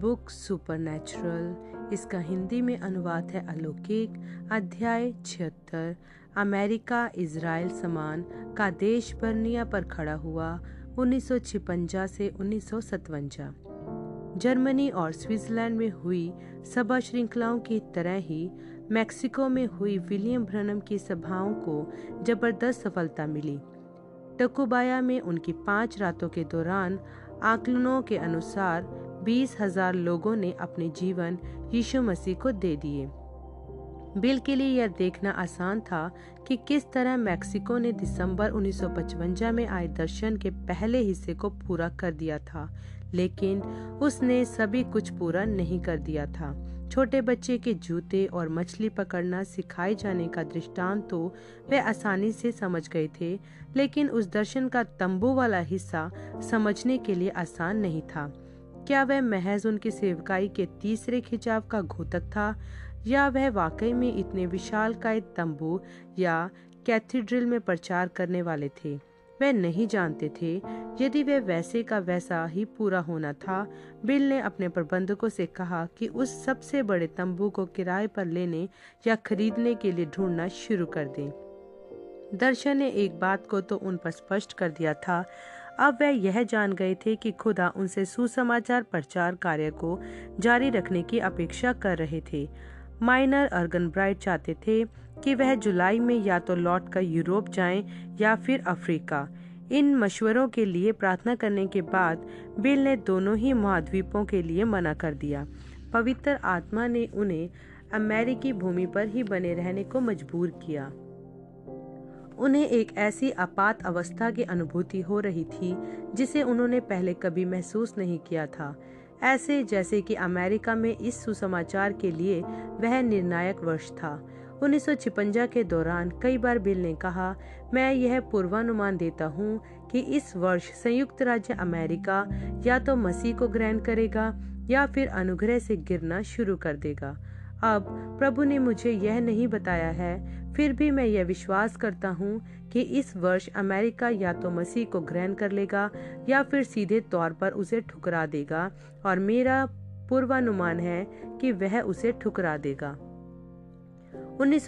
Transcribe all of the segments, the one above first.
Book supernatural. इसका हिंदी में अनुवाद है अलौकिक। अध्याय छिहत्तर, अमेरिका, इज़राइल समान का देश बर्निया पर खड़ा हुआ, उन्नीस से उन्नीस जर्मनी और स्विट्जरलैंड में हुई सभा श्रृंखलाओं की तरह ही मैक्सिको में हुई विलियम ब्रनम की सभाओं को ज़बरदस्त सफलता मिली। टकुबाया में उनकी पाँच रातों के दौरान आकलनों के अनुसार बीस हज़ार लोगों ने अपने जीवन यीशु मसीह को दे दिए। बिल के लिए यह देखना आसान था कि किस तरह मैक्सिको ने दिसंबर 1955 में आए दर्शन के पहले हिस्से को पूरा कर दिया था, लेकिन उसने सभी कुछ पूरा नहीं कर दिया था। छोटे बच्चे के जूते और मछली पकड़ना सिखाए जाने का दृष्टांत तो वे आसानी से समझ गए थे, लेकिन उस दर्शन का तंबू वाला हिस्सा समझने के लिए आसान नहीं था। क्या वह महज उनकी सेवकाई के तीसरे खिंचाव का घोतक था, या वह वाकई में इतने विशाल का तंबू या कैथीड्रल में प्रचार करने वाले थे? वे नहीं जानते थे, यदि वे वैसे का वैसा ही पूरा होना था। बिल ने अपने प्रबंधकों से कहा कि उस सबसे बड़े तंबू को किराए पर लेने या खरीदने के लिए ढूंढना शुरू कर दें। दर्शन ने एक बात को तो उन पर स्पष्ट कर दिया था अब वह यह जान गए थे कि खुदा उनसे सुसमाचार प्रचार कार्य को जारी रखने की अपेक्षा कर रहे थे। माइनर अर्गन ब्राइट चाहते थे कि वह जुलाई में या तो लौट कर यूरोप जाएँ या फिर अफ्रीका। इन मशवरों के लिए प्रार्थना करने के बाद बिल ने दोनों ही महाद्वीपों के लिए मना कर दिया। पवित्र आत्मा ने उन्हें अमेरिकी भूमि पर ही बने रहने को मजबूर किया। उन्हें एक ऐसी आपात अवस्था की अनुभूति हो रही थी, जिसे उन्होंने पहले कभी महसूस नहीं किया था। ऐसे जैसे कि अमेरिका में इस सुसमाचार के लिए वह निर्णायक वर्ष था। उन्नीस के दौरान कई बार बिल ने कहा, मैं यह पूर्वानुमान देता हूँ कि इस वर्ष संयुक्त राज्य अमेरिका या तो मसीह को ग्रहण करेगा या फिर अनुग्रह से गिरना शुरू कर देगा। अब प्रभु ने मुझे यह नहीं बताया है। फिर भी मैं यह विश्वास करता हूँ कि इस वर्ष अमेरिका या तो मसीह को ग्रहण कर लेगा या फिर सीधे तौर पर उसे ठुकरा देगा और मेरा पूर्वानुमान है कि वह उसे ठुकरा देगा। उन्नीस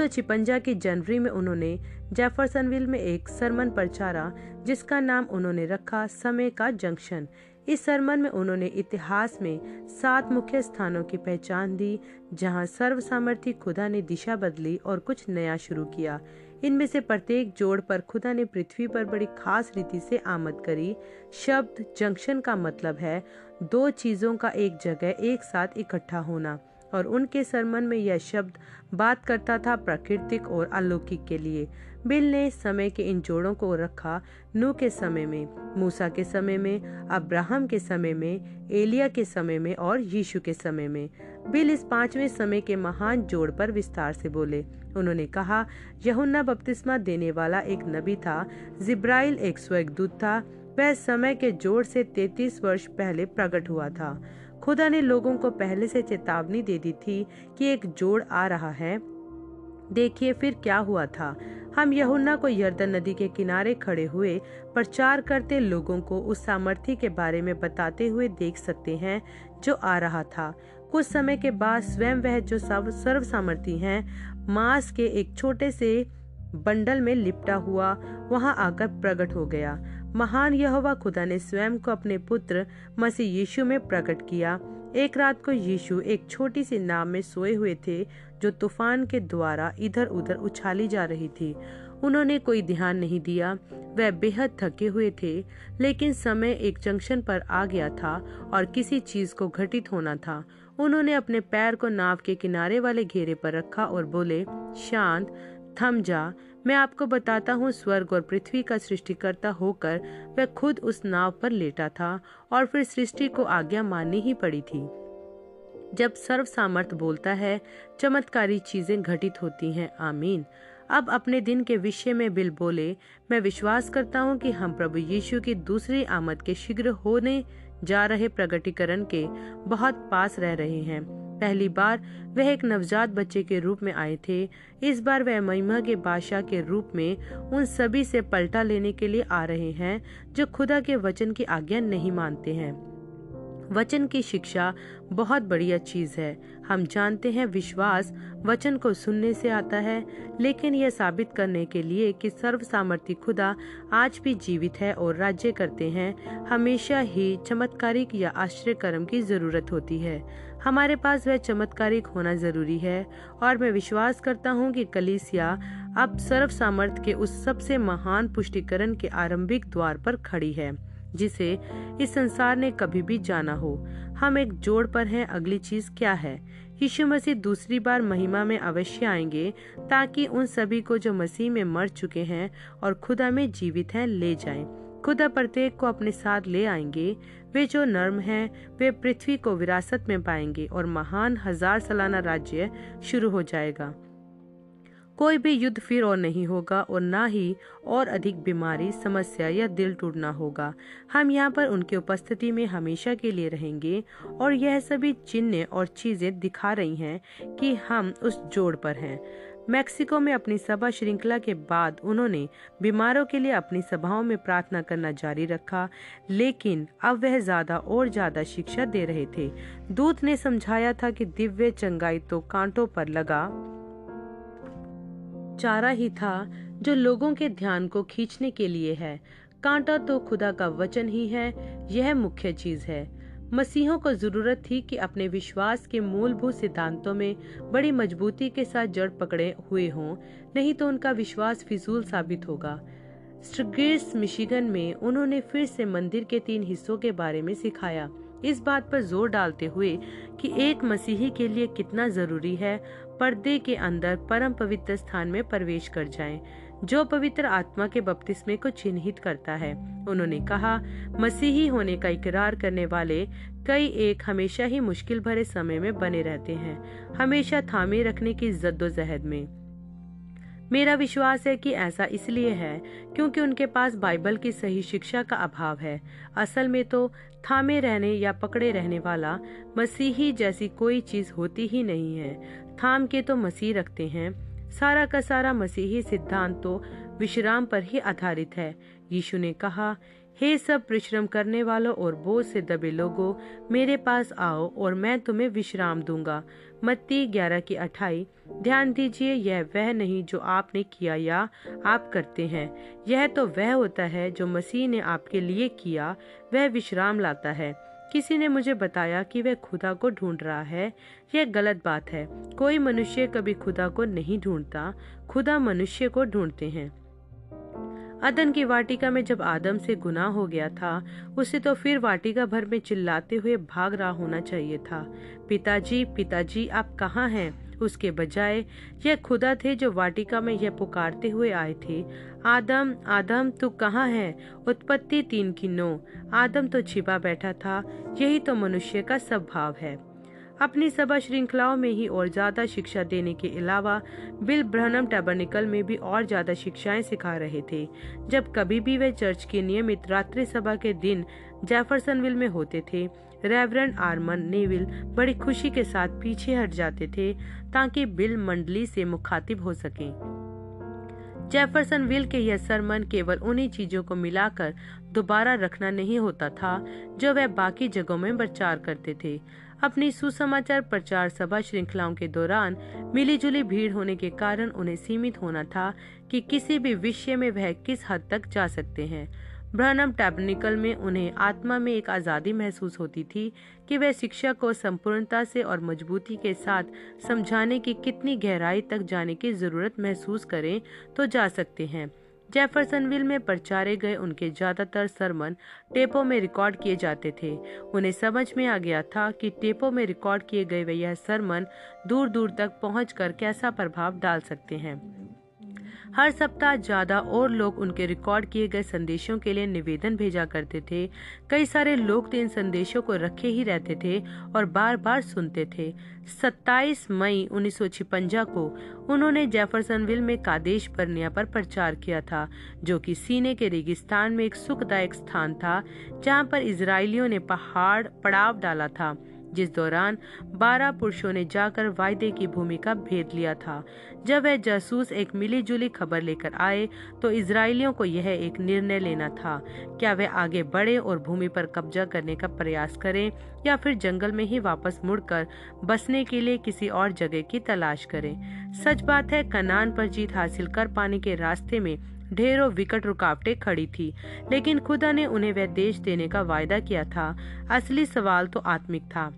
की जनवरी में उन्होंने जेफरसनविल में एक सरमन प्रचारा जिसका नाम उन्होंने रखा, समय का जंक्शन। इस सरमन में उन्होंने इतिहास में सात मुख्य स्थानों की पहचान दी जहाँ सर्व सामर्थ्य खुदा ने दिशा बदली और कुछ नया शुरू किया। इनमें से प्रत्येक जोड़ पर खुदा ने पृथ्वी पर बड़ी खास रीति से आमद करी। शब्द जंक्शन का मतलब है, दो चीज़ों का एक जगह एक साथ इकट्ठा होना। और उनके सरमन में यह शब्द बात करता था प्राकृतिक और अलौकिक के लिए। बिल ने समय के इन जोड़ों को रखा नू के समय में, मूसा के समय में, अब्राहम के समय में, एलिया के समय में और यीशु के समय में। बिल इस पाँचवें समय के महान जोड़ पर विस्तार से बोले। उन्होंने कहा, यहुन्ना बपतिस्मा देने वाला एक नबी था, जिब्राइल एक स्वर्गदूत था। वह समय के जोड़ से 33 वर्ष पहले प्रकट हुआ था। खुदा ने लोगों को पहले से चेतावनी दे दी थी कि एक जोड़ आ रहा है। देखिए फिर क्या हुआ था। हम यहुन्ना को यर्दन नदी के किनारे खड़े हुए प्रचार करते लोगों को उस सामर्थ्य के बारे में बताते हुए देख सकते हैं जो आ रहा था। कुछ समय के बाद स्वयं वह जो सर्व सामर्थ्य हैं, मांस के एक छोटे से बंडल में लिपटा हुआ वहाँ आकर प्रकट हो गया। महान यहोवा खुदा ने स्वयं को अपने पुत्र मसीह यीशु में प्रकट किया। एक रात को यीशु एक छोटी सी नाव में सोए हुए थे, जो तूफ़ान के द्वारा इधर उधर उछाली जा रही थी। उन्होंने कोई ध्यान नहीं दिया, वह बेहद थके हुए थे, लेकिन समय एक जंक्शन पर आ गया था और किसी चीज़ को घटित होना था। उन्होंने अपने पैर को नाव के किनारे वाले घेरे पर रखा और बोले, शांत, थम जा। मैं आपको बताता हूँ, स्वर्ग और पृथ्वी का सृष्टिकर्ता होकर वह खुद उस नाव पर लेटा था और फिर सृष्टि को आज्ञा माननी ही पड़ी थी। जब सर्व सामर्थ बोलता है, चमत्कारी चीज़ें घटित होती हैं, आमीन। अब अपने दिन के विषय में बिल बोले, मैं विश्वास करता हूँ कि हम प्रभु यीशु की दूसरी आमद के शीघ्र होने जा रहे प्रगटीकरण के बहुत पास रह रहे हैं। पहली बार वह एक नवजात बच्चे के रूप में आए थे। इस बार वह महिमा के बादशाह के रूप में उन सभी से पलटा लेने के लिए आ रहे हैं, जो खुदा के वचन की आज्ञा नहीं मानते हैं। वचन की शिक्षा बहुत बढ़िया चीज़ है। हम जानते हैं विश्वास वचन को सुनने से आता है, लेकिन यह साबित करने के लिए कि सर्व सामर्थ्य खुदा आज भी जीवित है और राज्य करते हैं। हमेशा ही चमत्कारिक या आश्चर्य कर्म की ज़रूरत होती है। हमारे पास वह चमत्कारिक होना ज़रूरी है और मैं विश्वास करता हूँ कि कलीसिया अब सर्व सामर्थ्य के उस सबसे महान पुष्टिकरण के आरंभिक द्वार पर खड़ी है, जिसे इस संसार ने कभी भी जाना हो हम एक जोड़ पर हैं, अगली चीज़ क्या है यीशु मसीह दूसरी बार महिमा में अवश्य आएँगे, ताकि उन सभी को जो मसीह में मर चुके हैं और खुदा में जीवित हैं, ले जाएँ। खुदा प्रत्येक को अपने साथ ले आएँगे वे जो नर्म हैं, वे पृथ्वी को विरासत में पाएँगे और महान हज़ार सालाना राज्य शुरू हो जाएगा। कोई भी युद्ध फिर और नहीं होगा और ना ही और अधिक बीमारी, समस्या या दिल टूटना होगा। हम यहाँ पर उनकी उपस्थिति में हमेशा के लिए रहेंगे और यह सभी चिन्ह और चीज़ें दिखा रही हैं कि हम उस जोड़ पर हैं। मैक्सिको में अपनी सभा श्रृंखला के बाद उन्होंने बीमारों के लिए अपनी सभाओं में प्रार्थना करना जारी रखा, लेकिन अब वह ज़्यादा और ज़्यादा शिक्षा दे रहे थे। दूत ने समझाया था कि दिव्य चंगाई तो कांटों पर लगा। चारा ही था जो लोगों के ध्यान को खींचने के लिए है। कांटा तो खुदा का वचन ही है, यह मुख्य चीज़ है। मसीहों को ज़रूरत थी कि अपने विश्वास के मूलभूत सिद्धांतों में बड़ी मजबूती के साथ जड़ पकड़े हुए हों नहीं तो उनका विश्वास फिजूल साबित होगा। स्ट्रिग्स मिशिगन में उन्होंने फिर से मंदिर के तीन हिस्सों के बारे में सिखाया। इस बात पर ज़ोर डालते हुए कि एक मसीही के लिए कितना ज़रूरी है पर्दे के अंदर परम पवित्र स्थान में प्रवेश कर जाएँ, जो पवित्र आत्मा के बपतिस्मे को चिन्हित करता है। उन्होंने कहा, मसीही होने का इकरार करने वाले कई एक हमेशा ही मुश्किल भरे समय में बने रहते हैं। हमेशा थामे रखने की जद्दोजहद में। मेरा विश्वास है कि ऐसा इसलिए है क्योंकि उनके पास बाइबल की सही शिक्षा का अभाव है। असल में तो थामे रहने या पकड़े रहने वाला मसीही जैसी कोई चीज़ होती ही नहीं है। थाम के तो मसीह रखते हैं। सारा का सारा मसीही सिद्धांत तो विश्राम पर ही आधारित है। यीशु ने कहा, हे सब परिश्रम करने वालों और बोझ से दबे लोगों, मेरे पास आओ और मैं तुम्हें विश्राम दूँगा। मत्ती ग्यारह की अठाई, ध्यान दीजिए, यह वह नहीं जो आपने किया या आप करते हैं। यह तो वह होता है जो मसीह ने आपके लिए किया, वह विश्राम लाता है। किसी ने मुझे बताया कि वह खुदा को ढूंढ रहा है। यह गलत बात है। कोई मनुष्य कभी खुदा को नहीं ढूंढता, खुदा मनुष्य को ढूंढते हैं। अदन की वाटिका में जब आदम से गुनाह हो गया था, उसे तो फिर वाटिका भर में चिल्लाते हुए भाग रहा होना चाहिए था। पिताजी पिताजी, आप कहाँ हैं? उसके बजाय, यह खुदा थे जो वाटिका में यह पुकारते हुए आए थे। आदम आदम, तू कहाँ है? उत्पत्ति तीन की नौ। आदम तो छिपा बैठा था, यही तो मनुष्य का स्वभाव है। अपनी सभा श्रृंखलाओं में ही और ज़्यादा शिक्षा देने के अलावा, बिल ब्रहनम टेबरनिकल में भी और ज़्यादा शिक्षाएँ सिखा रहे थे। जब कभी भी वे चर्च की नियमित रात्रि सभा के दिन जेफरसनविल में होते थे रेवरेंड आर्मन नेविल बड़ी खुशी के साथ पीछे हट जाते थे ताकि बिल मंडली से मुखातिब हो सके। जेफरसन विल के यह सरमन केवल उन्हीं चीज़ों को मिलाकर दोबारा रखना नहीं होता था, जो वह बाकी जगहों में प्रचार करते थे। अपनी सुसमाचार प्रचार सभा श्रृंखलाओं के दौरान मिलीजुली भीड़ होने के कारण उन्हें सीमित होना था कि किसी भी विषय में वह किस हद तक जा सकते हैं। ब्रहनम टैबनिकल में उन्हें आत्मा में एक आज़ादी महसूस होती थी कि वे शिक्षा को संपूर्णता से और मजबूती के साथ समझाने की कितनी गहराई तक जाने की ज़रूरत महसूस करें तो जा सकते हैं। जेफरसनविल में प्रचारे गए उनके ज़्यादातर सरमन टेपों में रिकॉर्ड किए जाते थे। उन्हें समझ में आ गया था कि टेपों में रिकॉर्ड किए गए वे यह सरमन दूर दूर तक पहुंचकर कैसा प्रभाव डाल सकते हैं। हर सप्ताह ज़्यादा और लोग उनके रिकॉर्ड किए गए संदेशों के लिए निवेदन भेजा करते थे। कई सारे लोग तो इन संदेशों को रखे ही रहते थे और बार बार सुनते थे। 27 मई उन्नीस को उन्होंने जेफरसनविल में कादेश परनिया पर प्रचार किया था, जो कि सीने के रेगिस्तान में एक सुखदायक स्थान था, जहाँ पर इसराइलियों ने पहाड़, पड़ाव डाला था। जिस दौरान बारह पुरुषों ने जाकर वायदे की भूमि का भेद लिया था। जब वह जासूस एक मिली जुली खबर लेकर आए तो इसराइलियों को यह एक निर्णय लेना था। क्या वे आगे बढ़े और भूमि पर कब्जा करने का प्रयास करें, या फिर जंगल में ही वापस मुड़कर बसने के लिए किसी और जगह की तलाश करें? सच बात है, कनान पर जीत हासिल कर पाने के रास्ते में ढेरों विकट रुकावटें खड़ी थी, लेकिन खुदा ने उन्हें वह देश देने का वायदा किया था। असली सवाल तो आत्मिक था।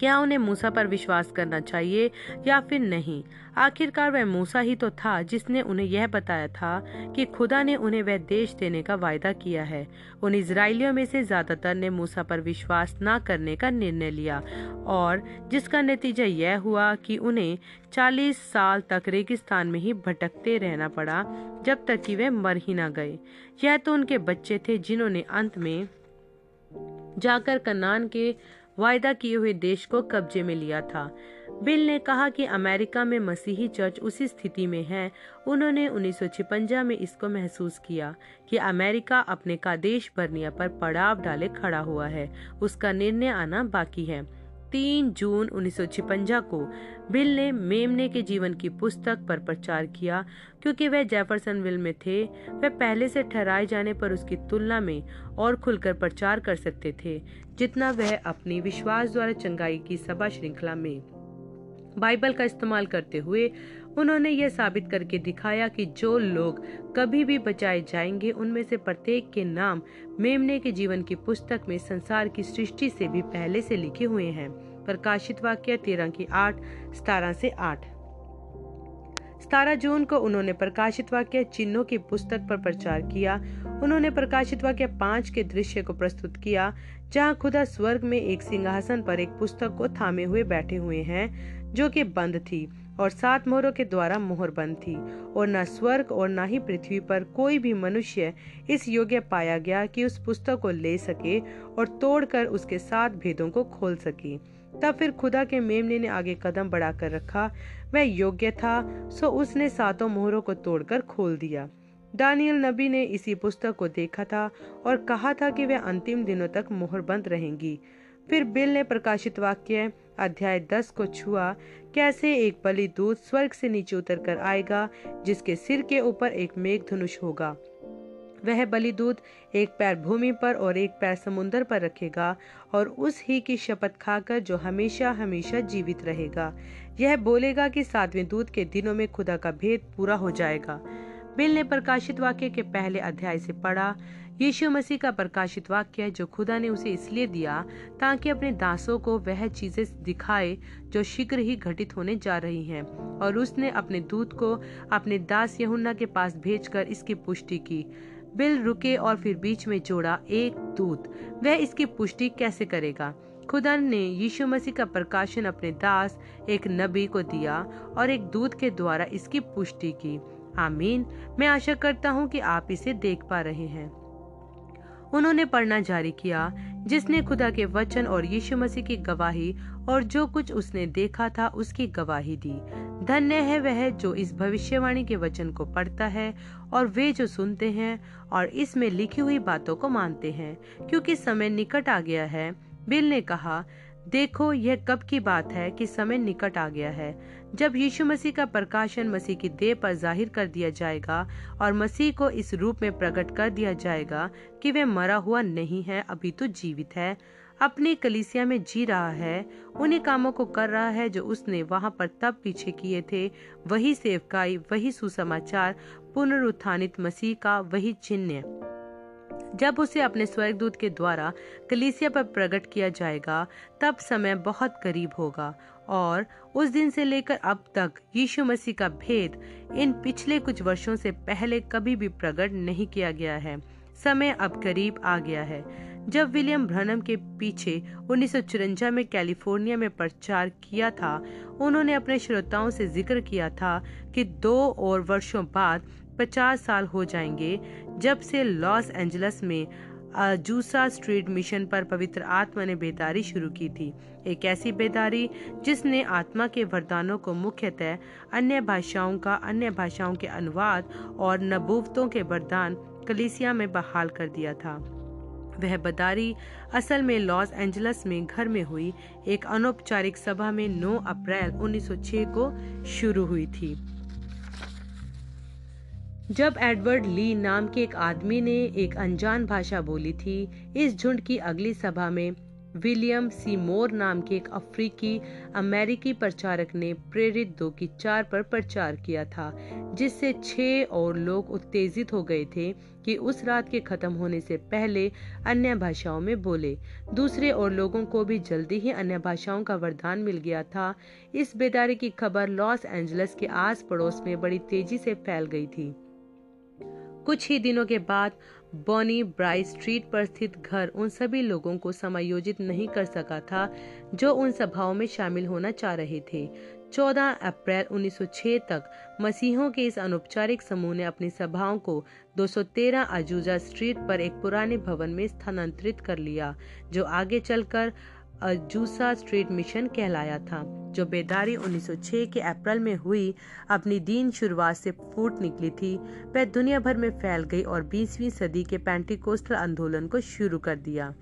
क्या उन्हें मूसा पर विश्वास करना चाहिए या फिर नहीं? आखिरकार वह मूसा ही तो था जिसने उन्हें यह बताया था कि खुदा ने उन्हें वह देश देने का वायदा किया है। उन इसराइलियों में से ज़्यादातर ने मूसा पर विश्वास न करने का निर्णय लिया और जिसका नतीजा यह हुआ कि उन्हें 40 साल तक रेगिस्तान में ही भटकते रहना पड़ा जब तक कि वे मर ही ना गए। यह तो उनके बच्चे थे जिन्होंने अंत में जाकर कनान के वायदा किए हुए देश को कब्जे में लिया था। बिल ने कहा कि अमेरिका में मसीही चर्च उसी स्थिति में है। उन्होंने उन्नीस में इसको महसूस किया कि अमेरिका अपने का देश बर्निया पर पड़ाव डाले खड़ा हुआ है। उसका निर्णय आना बाकी है। तीन जून उन्नीस को बिल ने मेमने के जीवन की पुस्तक पर प्रचार किया। क्योंकि वह जेफरसनविल में थे, वह पहले से ठहराए जाने पर उसकी तुलना में और खुलकर प्रचार कर सकते थे, जितना वह अपनी विश्वास द्वारा चंगाई की सभा श्रृंखला में। बाइबल का इस्तेमाल करते हुए उन्होंने यह साबित करके दिखाया कि जो लोग कभी भी बचाए जाएँगे, उनमें से प्रत्येक के नाम मेमने के जीवन की पुस्तक में संसार की सृष्टि से भी पहले से लिखे हुए हैं। प्रकाशित वाक्य तेरह की आठ, सतारह से आठ। सतारह जून को उन्होंने प्रकाशित वाक्य चिन्हों की पुस्तक पर प्रचार किया। उन्होंने प्रकाशित वाक्य पाँच के दृश्य को प्रस्तुत किया, जहाँ खुदा स्वर्ग में एक सिंहासन पर एक पुस्तक को थामे हुए बैठे हुए हैं, जो कि बंद थी, और सात मोहरों के द्वारा मोहर बंद थी, और न स्वर्ग और न ही पृथ्वी पर कोई भी मनुष्य इस योग्य पाया गया कि उस पुस्तक को ले सके और तोड़कर उसके सात भेदों को खोल सके। तब फिर खुदा के मेमने ने आगे कदम बढ़ाकर रखा। वह योग्य था, सो उसने सातों मोहरों को तोड़कर खोल दिया। दानियल नबी ने इसी पुस्तक को देखा था और कहा था कि वह अंतिम दिनों तक मोहर बंद रहेंगी। फिर बिल ने प्रकाशित वाक्य, अध्याय दस को छुआ, कैसे एक बलि दूध स्वर्ग से नीचे उतर कर आएगा, जिसके सिर के ऊपर एक मेघ धनुष होगा? वह बलिदूत एक पैर भूमि पर और एक पैर समुन्दर पर रखेगा और उस ही की शपथ खाकर जो हमेशा हमेशा जीवित रहेगा। यह बोलेगा कि सातवें दूत के दिनों में खुदा का भेद पूरा हो जाएगा। बिल ने प्रकाशित वाक्य के पहले अध्याय से पढ़ा, यीशु मसीह का प्रकाशित वाक्य जो खुदा ने उसे इसलिए दिया ताकि अपने दासों को वह चीज़ें दिखाए जो शीघ्र ही घटित होने जा रही हैं। और उसने अपने दूत को अपने दास यहुन्ना के पास भेजकर इसकी पुष्टि की। बिल रुके और फिर बीच में जोड़ा एक दूत। वह इसकी पुष्टि कैसे करेगा? खुदा ने यीशु मसीह का प्रकाशन अपने दास, एक नबी को दिया और एक दूत के द्वारा इसकी पुष्टि की। आमीन। मैं आशा करता हूँ कि आप इसे देख पा रहे हैं। उन्होंने पढ़ना जारी किया, जिसने खुदा के वचन और यीशु मसीह की गवाही और जो कुछ उसने देखा था उसकी गवाही दी। धन्य है वह जो इस भविष्यवाणी के वचन को पढ़ता है और वे जो सुनते हैं और इसमें लिखी हुई बातों को मानते हैं, क्योंकि समय निकट आ गया है। बिल ने कहा, देखो, यह कब की बात है कि समय निकट आ गया है? जब यीशु मसीह का प्रकाशन मसीह की देह पर ज़ाहिर कर दिया जाएगा और मसीह को इस रूप में प्रकट कर दिया जाएगा कि वे मरा हुआ नहीं है, अभी तो जीवित है, अपनी कलिसिया में जी रहा है, उन्हीं कामों को कर रहा है जो उसने वहाँ पर तब पीछे किए थे, वही सेवकाई, वही सुसमाचार पुनरुत्थानित मसीह का वही चिन्ह। जब उसे अपने स्वर्गदूत के द्वारा कलीसिया पर प्रकट किया जाएगा, तब समय बहुत करीब होगा और उस दिन से लेकर अब तक यीशु मसीह का भेद इन पिछले कुछ वर्षों से पहले कभी भी प्रकट नहीं किया गया है। समय अब करीब आ गया है। जब विलियम ब्रनम के पीछे उन्नीस में कैलिफ़ोर्निया में प्रचार किया था, उन्होंने अपने श्रोताओं से ज़िक्र किया था कि दो और वर्षों बाद पचास साल हो जाएँगे जब से लॉस एंजलस में जूसा स्ट्रीट मिशन पर पवित्र आत्मा ने बेदारी शुरू की थी। एक ऐसी बेदारी जिसने आत्मा के वरदानों को मुख्यतः अन्य भाषाओं का, अन्य भाषाओं के अनुवाद और नबूवतों के वरदान कलिसिया में बहाल कर दिया था। वह बदारी असल में लॉस एंजल्स में घर में हुई। एक अनौपचारिक सभा में 9 अप्रैल 1906 को शुरू हुई थी। जब एडवर्ड ली नाम के एक आदमी ने एक अनजान भाषा बोली थी, इस झुंड की अगली सभा में विलियम सी मोर नाम के एक अफ्रीकी अमेरिकी प्रचारक ने प्रेरित दो की चार पर प्रचार किया था, जिससे छह और लोग उत्तेजित हो गए थे कि उस रात के खत्म होने से पहले अन्य भाषाओं में बोले। दूसरे और लोगों को भी जल्दी ही अन्य भाषाओं का वरदान मिल गया था। इस बेदारी की खबर लॉस एंजल्स के आस पड़ोस में बड़ी तेज़ी से फैल गई थी। कुछ ही दिनों के बाद बॉनी ब्राइट स्ट्रीट पर स्थित घर उन सभी लोगों को समायोजित नहीं कर सका था, जो उन सभाओं में शामिल होना चाह रहे थे। 14 अप्रैल 1906 तक मसीहों के इस अनौपचारिक समूह ने अपनी सभाओं को 213 अजूजा स्ट्रीट पर एक पुराने भवन में स्थानांतरित कर लिया, जो आगे चलकर अजूसा स्ट्रीट मिशन कहलाया था, जो बेदारी 1906 के अप्रैल में हुई, अपनी दीन शुरुआत से फूट निकली थी। वह दुनिया भर में फैल गई और 20वीं सदी के पेंटिकोस्टल आंदोलन को शुरू कर दिया।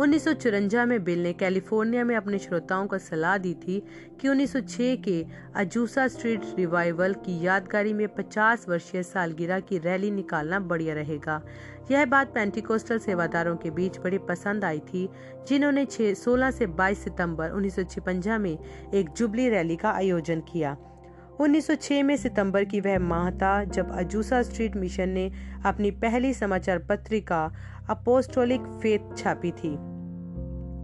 उन्नीस में बिल ने कैलिफ़ोर्निया में अपने श्रोताओं को सलाह दी थी कि 1906 के अजूसा स्ट्रीट रिवाइवल की यादगारी में 50 वर्षीय सालगिरह की रैली निकालना बढ़िया रहेगा। यह बात पेंटिकोस्टल सेवादारों के बीच बड़ी पसंद आई थी, जिन्होंने 16 से 22 सितंबर उन्नीस में एक जुबली रैली का आयोजन किया। 1906 में सितंबर की वह माह था जब अजूसा स्ट्रीट मिशन ने अपनी पहली समाचार पत्रिका अपोस्टोलिक फेथ छापी थी।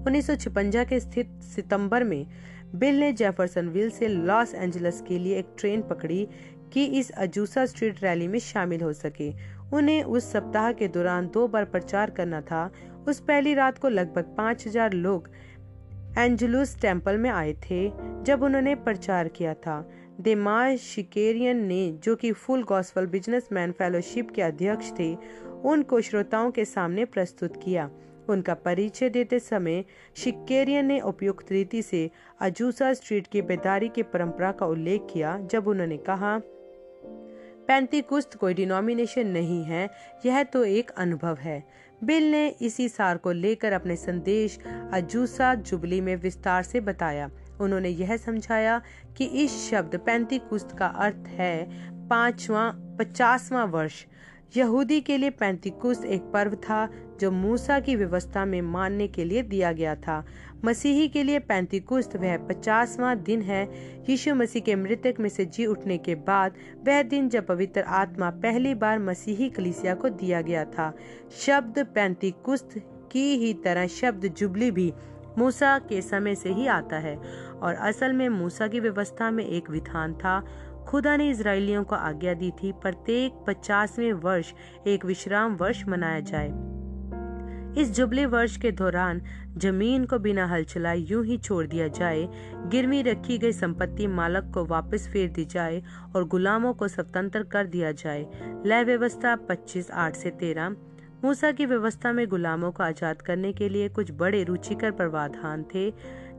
उन्नीस के स्थित सितंबर में बिल ने जेफरसन विल से लॉस एंजल्स के लिए एक ट्रेन पकड़ी कि इस अजूसा स्ट्रीट रैली में शामिल हो सके। उन्हें उस सप्ताह के दौरान दो बार प्रचार करना था। उस पहली रात को लगभग पाँच हज़ार लोग एंजलूस टेंपल में आए थे, जब उन्होंने प्रचार किया था। देमार शिकेरियन ने, जो कि फुल गॉस्फल बिजनेसमैन फेलोशिप के अध्यक्ष थे, उनको श्रोताओं के सामने प्रस्तुत किया। उनका परिचय देते समय शिकेरियन ने उपयुक्त रीति से अजूसा स्ट्रीट की बेदारी की परंपरा का उल्लेख किया, जब उन्होंने कहा पैंती कुस्त कोई डिनोमिनेशन नहीं है, यह तो एक अनुभव है। बिल ने इसी सार को लेकर अपने संदेश अजूसा जुबली में विस्तार से बताया। उन्होंने यह समझाया कि इस शब्द पैंती कुस्त का अर्थ है पांचवा, पचासवा वर्ष। यहूदी के लिए पैंतीकुस्त एक पर्व था, जो मूसा की व्यवस्था में मानने के लिए दिया गया था। मसीही के लिए पैंतीकुस्त वह पचासवा दिन है। यीशु मसीह के मृतक में से जी उठने के बाद वह दिन जब पवित्र आत्मा पहली बार मसीही कलिसिया को दिया गया था। शब्द पैंतीकुस्त की ही तरह शब्द जुबली भी मूसा के समय से ही आता है और असल में मूसा की व्यवस्था में एक विधान था। खुदा ने इसराइलियों को आज्ञा दी थी, प्रत्येक पचासवें वर्ष एक विश्राम वर्ष मनाया जाए। इस जुबले वर्ष के दौरान ज़मीन को बिना हल चलाए यूँ ही छोड़ दिया जाए, गिरवी रखी गई संपत्ति मालक को वापस फेर दी जाए और गुलामों को स्वतंत्र कर दिया जाए। लय व्यवस्था 25 आठ से 13 मूसा की व्यवस्था में गुलामों को आज़ाद करने के लिए कुछ बड़े रुचिकर प्रावधान थे।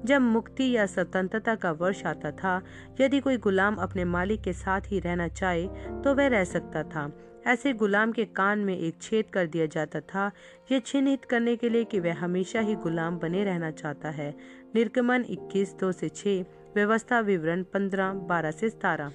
जब मुक्ति या स्वतंत्रता का वर्ष आता था, यदि कोई गुलाम अपने मालिक के साथ ही रहना चाहे तो वह रह सकता था। ऐसे गुलाम के कान में एक छेद कर दिया जाता था। यह चिन्हित करने के लिए कि वह हमेशा ही गुलाम बने रहना चाहता है। निर्गमन 21 दो से 6 व्यवस्था विवरण 15 12 से 17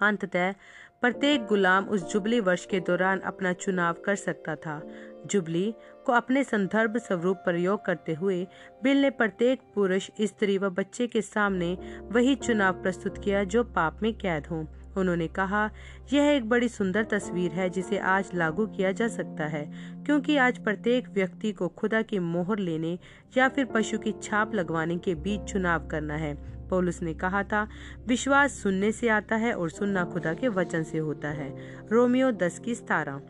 अंततः, प्रत्येक गुलाम उस जुबली वर्ष के दौरान अपना चुनाव कर सकता था। जुबली को अपने संदर्भ स्वरूप प्रयोग करते हुए बिल ने प्रत्येक पुरुष, स्त्री व बच्चे के सामने वही चुनाव प्रस्तुत किया जो पाप में कैद हो। उन्होंने कहा, यह एक बड़ी सुंदर तस्वीर है जिसे आज लागू किया जा सकता है, क्योंकि आज प्रत्येक व्यक्ति को खुदा की मोहर लेने या फिर पशु की छाप लगवाने के बीच चुनाव करना है। पौलुस ने कहा था, विश्वास सुनने से आता है और सुनना खुदा के वचन से होता है। रोमियो दस की सतारा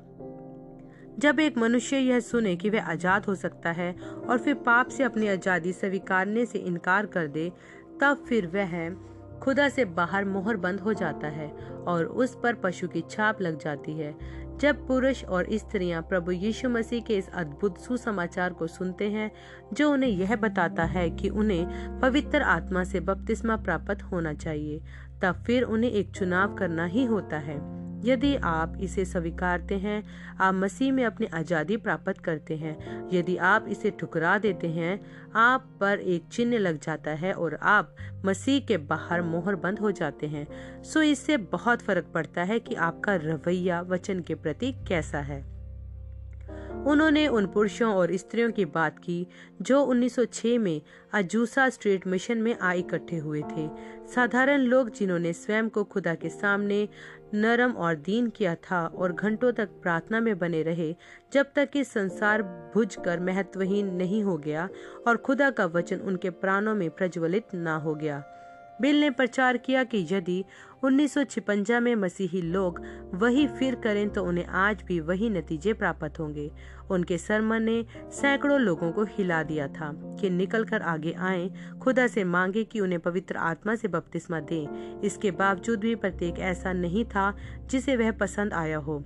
जब एक मनुष्य यह सुने कि वह आज़ाद हो सकता है और फिर पाप से अपनी आज़ादी स्वीकारने से इनकार कर दे, तब फिर वह खुदा से बाहर मोहर बंद हो जाता है और उस पर पशु की छाप लग जाती है। जब पुरुष और स्त्रियाँ प्रभु यीशु मसीह के इस अद्भुत सुसमाचार को सुनते हैं, जो उन्हें यह बताता है कि उन्हें पवित्र आत्मा से बपतिस्मा प्राप्त होना चाहिए, तब फिर उन्हें एक चुनाव करना ही होता है। यदि आप इसे स्वीकारते हैं, आप मसीह में अपनी आज़ादी प्राप्त करते हैं। यदि आप इसे ठुकरा देते हैं, आप पर एक चिन्ह लग जाता है और आप मसीह के बाहर मोहर बंद हो जाते हैं। सो इससे बहुत फ़र्क पड़ता है कि आपका रवैया वचन के प्रति कैसा है। उन्होंने उन पुरुषों और स्त्रियों की बात की, जो 1906 में अजूसा स्ट्रीट मिशन में आ इकट्ठे हुए थे। साधारण लोग जिन्होंने स्वयं को खुदा के सामने नरम और दीन किया था और घंटों तक प्रार्थना में बने रहे, जब तक कि संसार भुज कर महत्वहीन नहीं हो गया और खुदा का वचन उनके प्राणों में प्रज्वलित ना हो गया। बिल ने प्रचार किया कि यदि उन्नीस में मसीही लोग वही फिर करें तो उन्हें आज भी वही नतीजे प्राप्त होंगे। उनके सरमन ने सैकड़ों लोगों को हिला दिया था कि निकल कर आगे आए, खुदा से मांगे कि उन्हें पवित्र आत्मा से बपतिस्मा दें। इसके बावजूद भी प्रत्येक ऐसा नहीं था जिसे वह पसंद आया हो,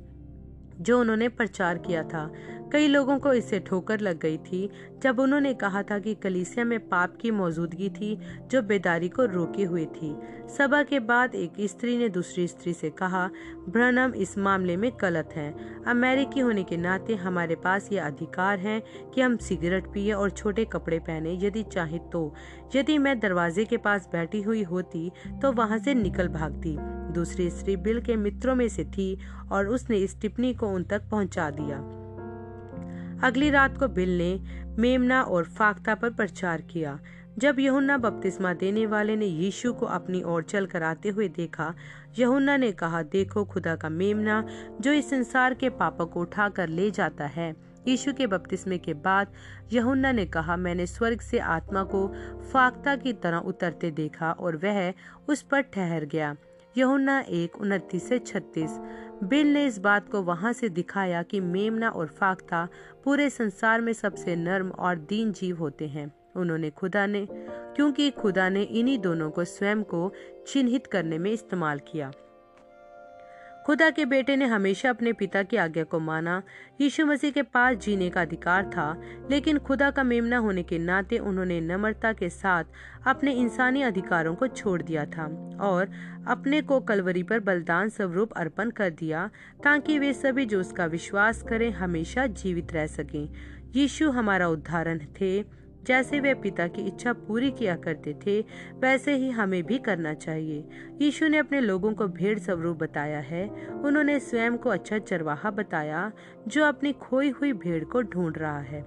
जो उन्होंने प्रचार किया था। कई लोगों को इससे ठोकर लग गई थी जब उन्होंने कहा था कि कलीसिया में पाप की मौजूदगी थी जो बेदारी को रोके हुए थी। सभा के बाद एक स्त्री ने दूसरी स्त्री से कहा ब्रनम इस मामले में गलत है। अमेरिकी होने के नाते हमारे पास ये अधिकार है कि हम सिगरेट पिए और छोटे कपड़े पहने यदि चाहे तो। यदि मैं दरवाजे के पास बैठी हुई होती तो वहाँ से निकल भागती। दूसरी स्त्री बिल के मित्रों में से थी और उसने इस टिप्पणी को उन तक पहुँचा दिया। अगली रात को बिल ने मेमना और फाख्ता पर प्रचार किया। जब यहुन्ना बपतिस्मा देने वाले ने यीशु को अपनी ओर चल कर आते हुए देखा, यहुन्ना ने कहा, देखो, खुदा का मेमना, जो इस संसार के पापों को उठा कर ले जाता है। यीशु के बपतिस्मे के बाद यहुन्ना ने कहा, मैंने स्वर्ग से आत्मा को फाख्ता की तरह उतरते देखा और वह उस पर ठहर गया। यहुन्ना एक उनतीस से छत्तीस। बिल ने इस बात को वहाँ से दिखाया कि मेमना और फाख्ता पूरे संसार में सबसे नर्म और दीन जीव होते हैं। उन्होंने खुदा ने, क्योंकि खुदा ने इन्हीं दोनों को स्वयं को चिन्हित करने में इस्तेमाल किया। खुदा के बेटे ने हमेशा अपने पिता की आज्ञा को माना। यीशु मसीह के पास जीने का अधिकार था, लेकिन खुदा का मेमना होने के नाते उन्होंने नम्रता के साथ अपने इंसानी अधिकारों को छोड़ दिया था और अपने को कलवरी पर बलिदान स्वरूप अर्पण कर दिया, ताकि वे सभी जो उसका विश्वास करें, हमेशा जीवित रह सकें। यीशु हमारा उदाहरण थे। जैसे वे पिता की इच्छा पूरी किया करते थे, वैसे ही हमें भी करना चाहिए। यीशु ने अपने लोगों को भेड़ स्वरूप बताया है। उन्होंने स्वयं को अच्छा चरवाहा बताया, जो अपनी खोई हुई भेड़ को ढूंढ रहा है।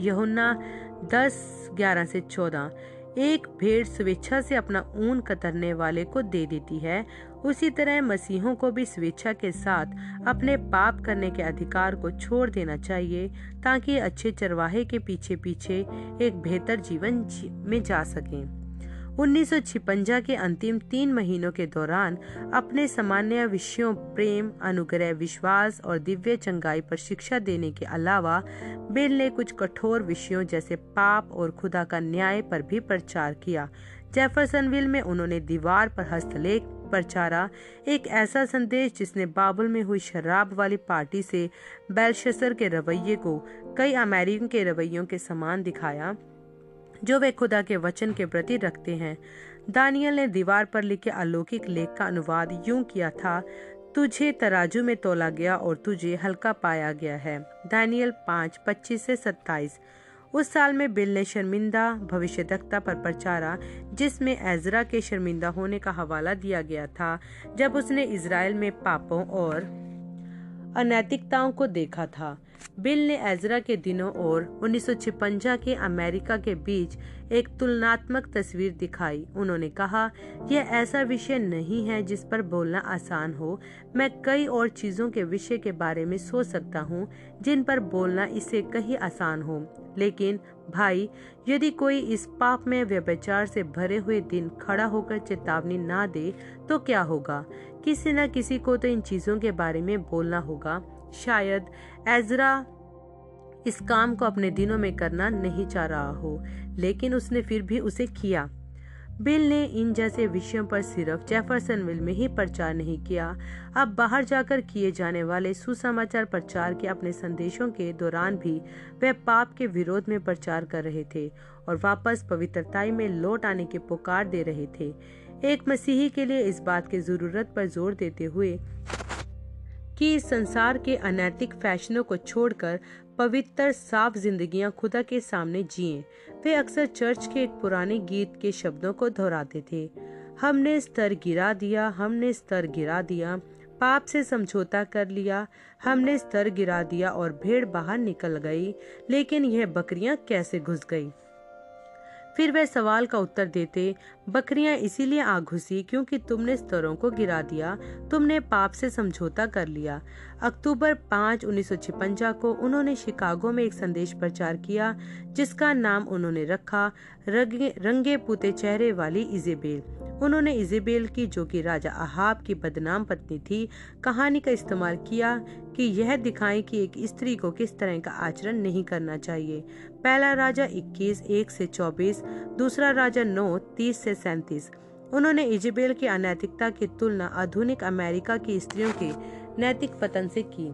यहुन्ना दस, ग्यारह से चौदह, एक भेड़ स्वेच्छा से अपना ऊन कतरने वाले को दे देती है उसी तरह मसीहों को भी स्वेच्छा के साथ अपने पाप करने के अधिकार को छोड़ देना चाहिए, ताकि अच्छे चरवाहे के पीछे पीछे एक बेहतर जीवन में जा सकें। उन्नीस के अंतिम तीन महीनों के दौरान अपने सामान्य विषयों, प्रेम, अनुग्रह, विश्वास और दिव्य चंगाई पर शिक्षा देने के अलावा बिल ने कुछ कठोर विषयों जैसे पाप और खुदा का न्याय पर भी प्रचार किया। जेफरसनविल में उन्होंने दीवार पर हस्तलेख प्रचारा एक ऐसा संदेश जिसने बाबुल में हुई शराब वाली पार्टी से बेलशसर के रवैये को, कई अमेरिकन के रवैयों के समान दिखाया, जो वे खुदा के वचन के प्रति रखते हैं। दानियल ने दीवार पर लिखे अलौकिक लेख का अनुवाद यूँ किया था, तुझे तराजू में तोला गया और तुझे हल्का पाया गया है। दानियल पाँच, पच्चीस से सत्ताईस। उस साल में बिल ने शर्मिंदा भविष्यदक्ता पर प्रचारा, जिसमें एजरा के शर्मिंदा होने का हवाला दिया गया था, जब उसने इसराइल में पापों और अनैतिकताओं को देखा था। बिल ने एजरा के दिनों और उन्नीस के अमेरिका के बीच एक तुलनात्मक तस्वीर दिखाई। उन्होंने कहा, यह ऐसा विषय नहीं है जिस पर बोलना आसान हो। मैं कई और चीज़ों के विषय के बारे में सोच सकता हूँ, जिन पर बोलना इससे कहीं आसान हो। लेकिन, भाई, यदि कोई इस पाप में व्यभिचार से भरे हुए दिन खड़ा होकर चेतावनी ना दे तो क्या होगा? किसी न किसी को तो इन चीज़ों के बारे में बोलना होगा। शायद एजरा इस काम को अपने दिनों में करना नहीं चाह रहा हो, लेकिन उसने फिर भी उसे किया। बिल ने इन जैसे विषयों पर सिर्फ़ जेफरसनविल में ही प्रचार नहीं किया। अब बाहर जाकर किए जाने वाले सुसमाचार प्रचार के अपने संदेशों के दौरान भी वे पाप के विरोध में प्रचार कर रहे थे और वापस पवित्रताई में लौट आने की पुकार दे रहे थे। एक मसीही के लिए इस बात की ज़रूरत पर ज़ोर देते हुए कि इस संसार के अनैतिक फैशनों को छोड़कर पवित्र, साफ़ जिंदगियाँ खुदा के सामने जिए। वे अक्सर चर्च के एक पुराने गीत के शब्दों को दोहराते थे। हमने स्तर गिरा दिया, हमने स्तर गिरा दिया, पाप से समझौता कर लिया, हमने स्तर गिरा दिया और भेड़ बाहर निकल गई, लेकिन यह बकरियाँ कैसे घुस गई? फिर वह सवाल का उत्तर देते बकरियाँ इसीलिए आ घुसी क्योंकि तुमने स्तरों को गिरा दिया तुमने पाप से समझौता कर लिया। अक्टूबर 5 उन्नीस को उन्होंने शिकागो में एक संदेश प्रचार किया जिसका नाम उन्होंने रखा रंगे, रंगे पुते चेहरे वाली इजेबेल। उन्होंने इजेबेल की जो कि राजा अहाब की बदनाम पत्नी थी कहानी का इस्तेमाल किया कि यह दिखाएँ कि एक स्त्री को किस तरह का आचरण नहीं करना चाहिए। पहला राजा 21 एक से 24 दूसरा राजा 9 30 से 37 उन्होंने इजेबेल की अनैतिकता की तुलना आधुनिक अमेरिका की स्त्रियों के नैतिक पतन से की,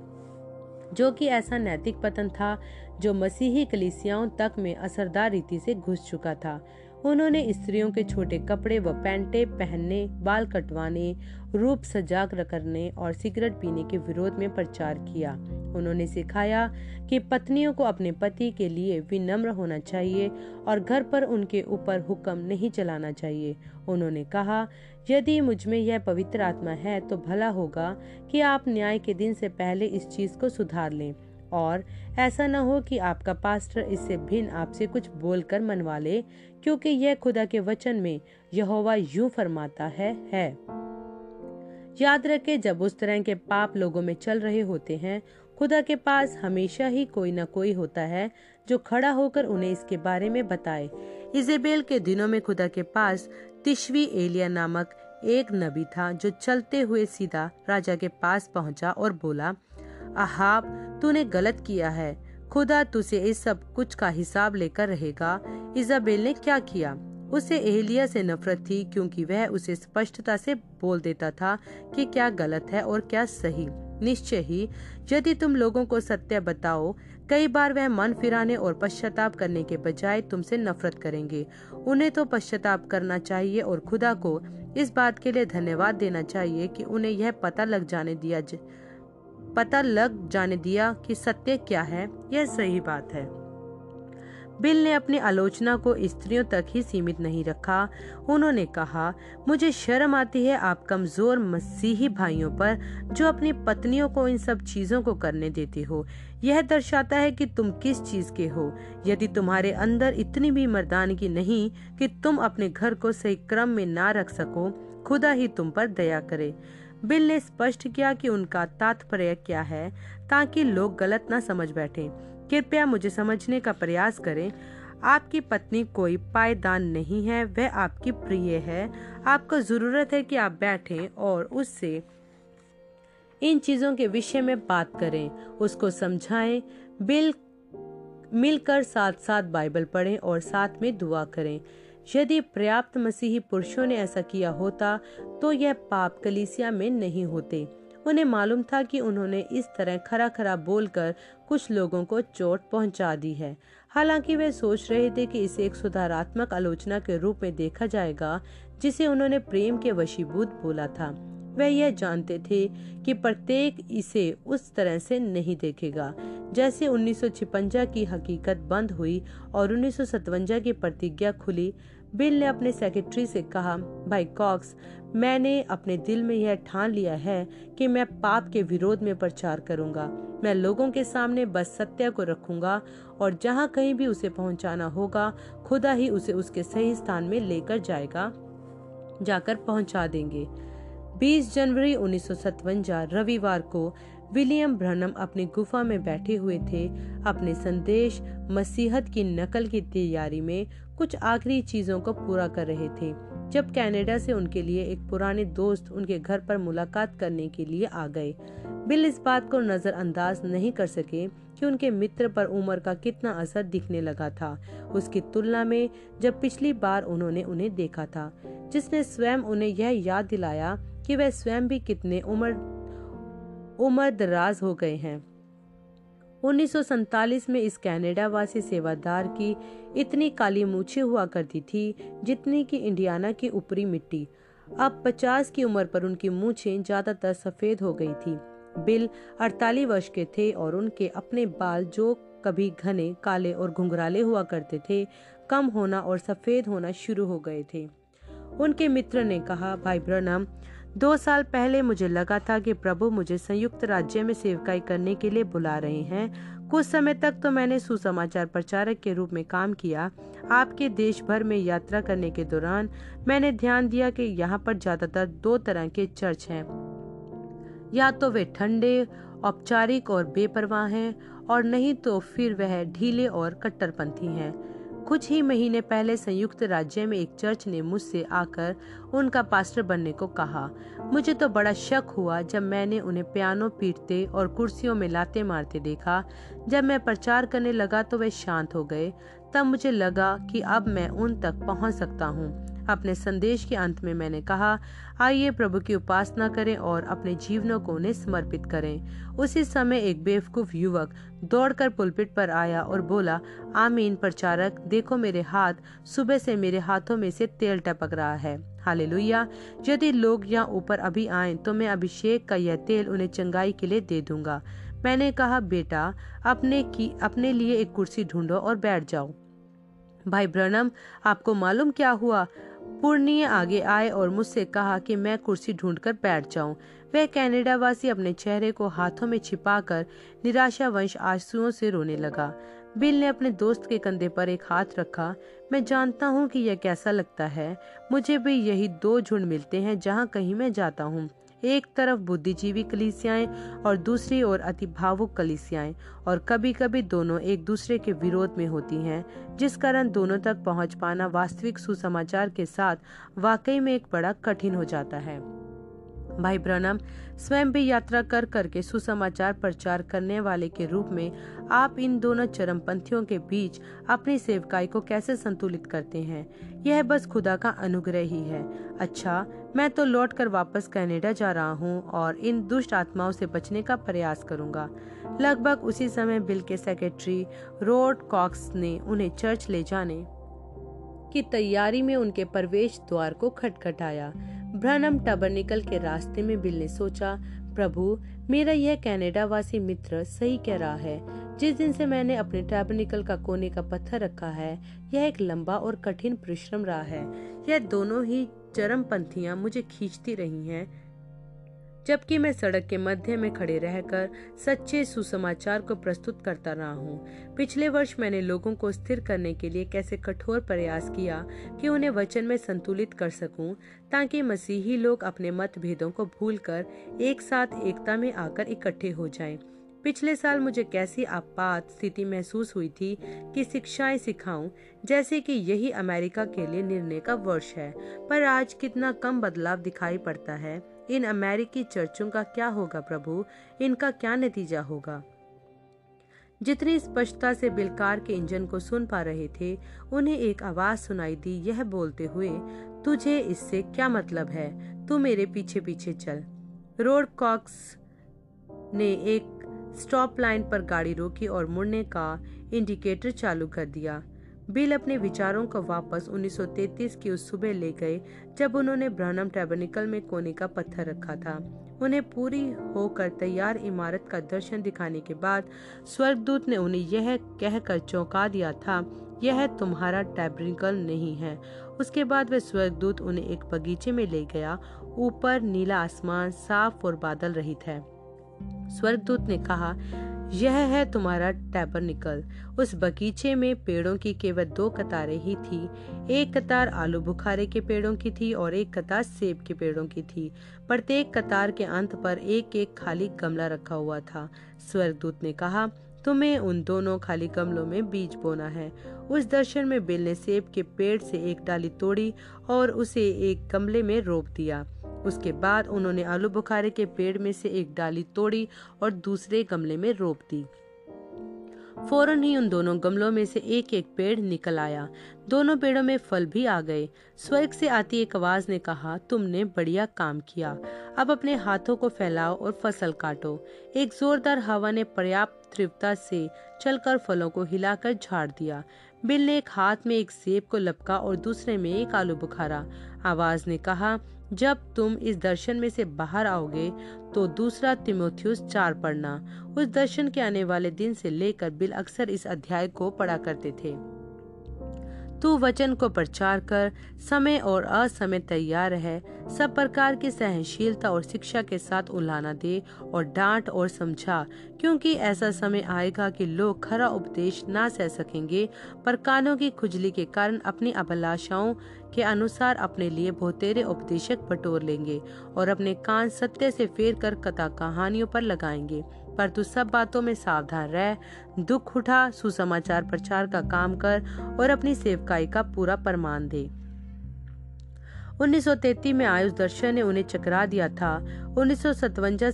जो कि ऐसा नैतिक पतन था जो मसीही कलिसियाओं तक में असरदार रीति से घुस चुका था। उन्होंने स्त्रियों के छोटे कपड़े व पैंटे पहनने, बाल कटवाने, रूप सजाग करने और सिगरेट पीने के विरोध में प्रचार किया। उन्होंने सिखाया कि पत्नियों को अपने पति के लिए विनम्र होना चाहिए और घर पर उनके ऊपर हुक्म नहीं चलाना चाहिए। उन्होंने कहा, यदि मुझमें यह पवित्र आत्मा है तो भला होगा कि आप न्याय के दिन से पहले इस चीज़ को सुधार लें। और ऐसा न हो कि आपका पास्टर इससे भिन्न आपसे कुछ बोलकर मनवा ले, क्योंकि यह खुदा के वचन में यहोवा यूँ फरमाता है है। याद रखें, जब उस तरह के पाप लोगों में चल रहे होते हैं, खुदा के पास हमेशा ही कोई न कोई होता है, जो खड़ा होकर उन्हें इसके बारे में बताए। इजेबेल के दिनों में खुदा के पास तिशवी एलिया नामक एक नबी था, जो चलते हुए सीधा राजा के पास पहुँचा और बोला अहाब, तूने गलत किया है। खुदा तुझे इस सब कुछ का हिसाब लेकर रहेगा। इजाबेल ने क्या किया? उसे एहलिया से नफरत थी क्योंकि वह उसे स्पष्टता से बोल देता था कि क्या गलत है और क्या सही। निश्चय ही, यदि तुम लोगों को सत्य बताओ, कई बार वह मन फिराने और पश्चाताप करने के बजाय तुमसे नफरत करेंगे। उन्हें तो पश्चाताप करना चाहिए और खुदा को इस बात के लिए धन्यवाद देना चाहिए कि उन्हें यह पता लग जाने दिया पता लग जाने दिया कि सत्य क्या है, यह सही बात है। बिल ने अपनी आलोचना को स्त्रियों तक ही सीमित नहीं रखा। उन्होंने कहा, मुझे शर्म आती है आप कमज़ोर मसीही भाइयों पर जो अपनी पत्नियों को इन सब चीज़ों को करने देते हो। यह दर्शाता है कि तुम किस चीज़ के हो। यदि तुम्हारे अंदर इतनी भी मर्दानगी नहीं कि तुम अपने घर को सही क्रम में ना रख सको, खुदा ही तुम पर दया करे। बिल ने स्पष्ट किया कि उनका तात्पर्य क्या है, ताकि लोग गलत न समझ बैठे। कृपया मुझे समझने का प्रयास करें। आपकी पत्नी कोई पायदान नहीं है, वह आपकी प्रिय है। आपको ज़रूरत है कि आप बैठें और उससे इन चीज़ों के विषय में बात करें, उसको समझाएँ, बिल मिलकर साथ साथ बाइबल पढ़ें और साथ में दुआ करें। यदि पर्याप्त मसीही पुरुषों ने ऐसा किया होता तो यह पाप कलीसिया में नहीं होते। उन्हें मालूम था कि उन्होंने इस तरह खरा खरा बोलकर कुछ लोगों को चोट पहुँचा दी है। हालाँकि वे सोच रहे थे कि इसे एक सुधारात्मक आलोचना के रूप में देखा जाएगा, जिसे उन्होंने प्रेम के वशीभूत बोला था। वे यह जानते थे कि प्रत्येक इसे उस तरह से नहीं देखेगा। जैसे उन्नीस की हकीकत बंद हुई और उन्नीस की प्रतिज्ञा खुली, बिल ने अपने सेक्रेटरी से कहा, भाई कॉक्स, मैंने अपने दिल में यह ठान लिया है कि मैं पाप के विरोध में प्रचार करूँगा। मैं लोगों के सामने बस सत्य को रखूँगा और जहाँ कहीं भी उसे पहुंचाना होगा, खुदा ही उसे उसके सही स्थान में लेकर जाएगा, जाकर पहुँचा देंगे। 20 जनवरी उन्नीस रविवार को विलियम ब्रनम अपनी गुफा में बैठे हुए थे। अपने संदेश, मसीहत की नकल की तैयारी में कुछ आखिरी चीज़ों को पूरा कर रहे थे। जब कनाडा से उनके लिए एक पुराने दोस्त उनके घर पर मुलाकात करने के लिए आ गए। बिल इस बात को नजरअंदाज नहीं कर सके कि उनके मित्र पर उम्र का कितना असर दिखने लगा था। उसकी तुलना में जब पिछली बार उन्होंने उन्हें देखा था, जिसने स्वयं उन्हें यह याद दिलाया कि वह स्वयं भी कितने उम्र उम्र दराज हो गए हैं। उन्नीस में इस कनाडा वासी सेवादार की इतनी काली मूछे हुआ करती थी, जितनी की इंडियाना की ऊपरी मिट्टी। अब पचास की उम्र पर उनकी मूछें ज़्यादातर सफ़ेद हो गई थी। बिल 48 वर्ष के थे और उनके अपने बाल जो कभी घने, काले और घुंघराले हुआ करते थे, कम होना और सफ़ेद होना शुरू हो गए थे। उनके मित्र ने कहा, भाई ब्रनम दो साल पहले मुझे लगा था कि प्रभु मुझे संयुक्त राज्य में सेवकाई करने के लिए बुला रहे हैं। कुछ समय तक तो मैंने सुसमाचार प्रचारक के रूप में काम किया। आपके देश भर में यात्रा करने के दौरान मैंने ध्यान दिया कि यहाँ पर ज़्यादातर दो तरह के चर्च हैं। या तो वे ठंडे, औपचारिक और बेपरवाह हैं, और नहीं तो फिर वह ढीले और कट्टरपंथी हैं। कुछ ही महीने पहले संयुक्त राज्य में एक चर्च ने मुझसे आकर उनका पास्टर बनने को कहा। मुझे तो बड़ा शक हुआ जब मैंने उन्हें पियानो पीटते और कुर्सियों में लाते मारते देखा। जब मैं प्रचार करने लगा तो वे शांत हो गए। तब मुझे लगा कि अब मैं उन तक पहुँच सकता हूँ। अपने संदेश के अंत में मैंने कहा, आइए प्रभु की उपासना करें और अपने जीवनों को उन्हें समर्पित करें। उसी समय एक बेवकूफ़ युवक दौड़कर पुलपिट पर आया और बोला, आमीन प्रचारक, देखो मेरे हाथ, सुबह से मेरे हाथों में से तेल टपक रहा है। हालेलुया। यदि लोग यहाँ ऊपर अभी आए तो मैं अभिषेक का यह तेल उन्हें चंगाई के लिए दे दूँगा। मैंने कहा, बेटा, अपने की, अपने लिए एक कुर्सी ढूंढो और बैठ जाओ। भाई ब्रनम, आपको मालूम क्या हुआ? पूर्णिय आगे आए और मुझसे कहा कि मैं कुर्सी ढूंढकर बैठ जाऊँ। वह कैनेडा वासी अपने चेहरे को हाथों में छिपाकर निराशावंश आंसुओं से रोने लगा। बिल ने अपने दोस्त के कंधे पर एक हाथ रखा। मैं जानता हूँ कि यह कैसा लगता है। मुझे भी यही दो झुंड मिलते हैं जहाँ कहीं मैं जाता हूँ। एक तरफ़ बुद्धिजीवी कलिसियाएँ और दूसरी ओर अति भावुक कलिसियाएँ, और कभी कभी दोनों एक दूसरे के विरोध में होती हैं, जिस कारण दोनों तक पहुँच पाना वास्तविक सुसमाचार के साथ वाकई में एक बड़ा कठिन हो जाता है। भाई ब्रनम, स्वयं भी यात्रा कर करके सुसमाचार प्रचार करने वाले के रूप में आप इन दोनों चरमपंथियों के बीच अपनी सेवकाई को कैसे संतुलित करते हैं? यह बस खुदा का अनुग्रह ही है। अच्छा मैं तो लौट कर वापस कनाडा जा रहा हूँ और इन दुष्ट आत्माओं से बचने का प्रयास करूँगा। लगभग उसी समय बिल के सेक्रेटरी रोड कॉक्स ने उन्हें चर्च ले जाने की तैयारी में उनके प्रवेश द्वार को खटखटाया। ब्रनम टबरनिकल के रास्ते में बिल ने सोचा, प्रभु, मेरा यह कनाडा वासी मित्र सही कह रहा है। जिस दिन से मैंने अपने टैबनिकल का कोने का पत्थर रखा है, यह एक लंबा और कठिन परिश्रम रहा है। यह दोनों ही चरम पंथियाँ मुझे खींचती रही हैं। जबकि मैं सड़क के मध्य में खड़े रहकर सच्चे सुसमाचार को प्रस्तुत करता रहा हूँ पिछले वर्ष मैंने लोगों को स्थिर करने के लिए कैसे कठोर प्रयास किया कि उन्हें वचन में संतुलित कर सकूँ, ताकि मसीही लोग अपने मतभेदों को भूलकर एक साथ एकता में आकर इकट्ठे हो जाएँ। पिछले साल मुझे कैसी आपात स्थिति महसूस हुई थी कि शिक्षाएँ सिखाऊं, जैसे कि यही अमेरिका के लिए निर्णय का वर्ष है, पर आज कितना कम बदलाव दिखाई पड़ता है इन अमेरिकी चर्चों का क्या होगा प्रभु? इनका क्या नतीजा होगा? जितनी स्पष्टता से बिलकार के इंजन को सुन पा रहे थे, उन्हें एक आवाज़ सुनाई दी, यह बोलते हुए, तुझे इससे क्या मतलब है? तू मेरे पीछे पीछे चल। रोड कॉक्स ने एक स्टॉप लाइन पर गाड़ी रोकी और मुड़ने का इंडिकेटर चालू कर दिया। बिल अपने विचारों को वापस 1933 की उस सुबह ले गए, जब उन्होंने ब्रहनम टैबरनिकल में कोने का पत्थर रखा था। उन्हें पूरी होकर तैयार इमारत का दर्शन दिखाने के बाद स्वर्गदूत ने उन्हें यह कहकर चौंका दिया था, यह तुम्हारा टैबरनिकल नहीं है। उसके बाद वह स्वर्गदूत उन्हें एक बगीचे में ले गया। ऊपर नीला आसमान साफ़ और बादल रहित है। स्वर्गदूत ने कहा, यह है तुम्हारा टैबरनिकल। उस बगीचे में पेड़ों की केवल दो कतारें ही थी। एक कतार आलू बुखारे के पेड़ों की थी और एक कतार सेब के पेड़ों की थी। प्रत्येक कतार के अंत पर एक एक खाली गमला रखा हुआ था। स्वर्गदूत ने कहा, तुम्हें उन दोनों खाली गमलों में बीज बोना है। उस दर्शन में बिल ने सेब के पेड़ से एक डाली तोड़ी और उसे एक गमले में रोप दिया। उसके बाद उन्होंने आलू बुखारे के पेड़ में से एक डाली तोड़ी और दूसरे गमले में रोप दी। फ़ौरन ही उन दोनों गमलों में से एक एक पेड़ निकल आया। दोनों पेड़ों में फल भी आ गए। स्वर्ग से आती एक आवाज़ ने कहा, तुमने बढ़िया काम किया। अब अपने हाथों को फैलाओ और फ़सल काटो। एक जोरदार हवा ने पर्याप्त तीव्रता से चलकर फलों को हिलाकर झाड़ दिया। बिल ने एक हाथ में एक सेब को लपका और दूसरे में एक आलू बुखारा। आवाज़ ने कहा जब तुम इस दर्शन में से बाहर आओगे तो दूसरा तिमोथियस चार पढ़ना। उस दर्शन के आने वाले दिन से लेकर बिल अक्सर इस अध्याय को पढ़ा करते थे। तू वचन को प्रचार कर, समय और असमय तैयार रहे, सब प्रकार की सहनशीलता और शिक्षा के साथ उलाना दे और डांट और समझा, क्योंकि ऐसा समय आएगा कि लोग खरा उपदेश ना सह सकेंगे, पर कानों की खुजली के कारण अपनी अभिलाषाओं के अनुसार अपने लिए बहुतेरे उपदेशक बटोर लेंगे और अपने कान सत्य से फेर कर कथा कहानियों पर लगाएँगे। पर तू सब बातों में सावधान रह, दुख उठा, सुसमाचार प्रचार का काम कर और अपनी सेवकाई का पूरा प्रमाण दे। 1933 में आयुष दर्शन ने उन्हें चकरा दिया था। उन्नीस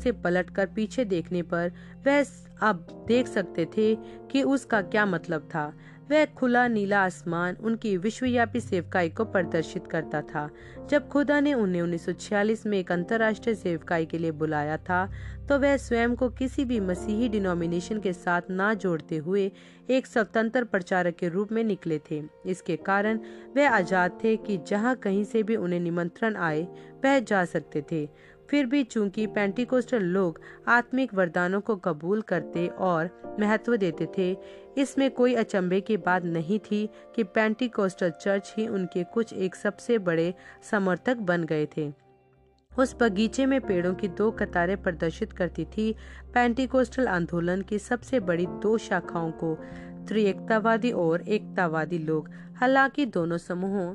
से पलटकर पीछे देखने पर वह अब देख सकते थे कि उसका क्या मतलब था। वह खुला नीला आसमान उनकी विश्वव्यापी सेवकाई को प्रदर्शित करता था। जब खुदा ने उन्हें 1946 में एक अंतर्राष्ट्रीय सेवकाई के लिए बुलाया था तो वह स्वयं को किसी भी मसीही डिनोमिनेशन के साथ ना जोड़ते हुए एक स्वतंत्र प्रचारक के रूप में निकले थे। इसके कारण वे आज़ाद थे कि जहाँ कहीं से भी उन्हें निमंत्रण आए, वह जा सकते थे। फिर भी चूँकि पेंटिकोस्टल लोग आत्मिक वरदानों को कबूल करते और महत्व देते थे, इसमें कोई अचंभे की बात नहीं थी कि पेंटिकोस्टल चर्च ही उनके कुछ एक सबसे बड़े समर्थक बन गए थे। उस बगीचे में पेड़ों की दो कतारें प्रदर्शित करती थी। पेंटिकोस्टल आंदोलन की सबसे बड़ी दो शाखाओं को, त्रिएकतावादी और एकतावादी लोग, हालाँकि दोनों समूहों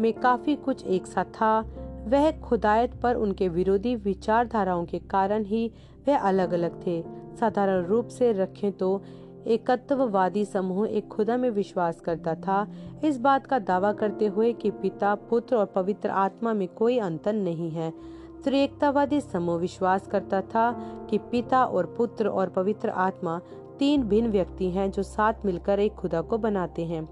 में काफ़ी कुछ एक सा था। वह खुदायत पर उनके विरोधी विचारधाराओं के कारण ही वह अलग अलग थे। साधारण रूप से रखें तो एकत्ववादी समूह एक खुदा में विश्वास करता था। इस बात का दावा करते हुए कि पिता, पुत्र और पवित्र आत्मा में कोई अंतर नहीं है। त्रिएकतावादी समूह विश्वास करता था कि पिता और पुत्र और पवित्र आत्मा तीन भिन्न व्यक्ति हैं जो साथ मिलकर एक खुदा को बनाते हैं।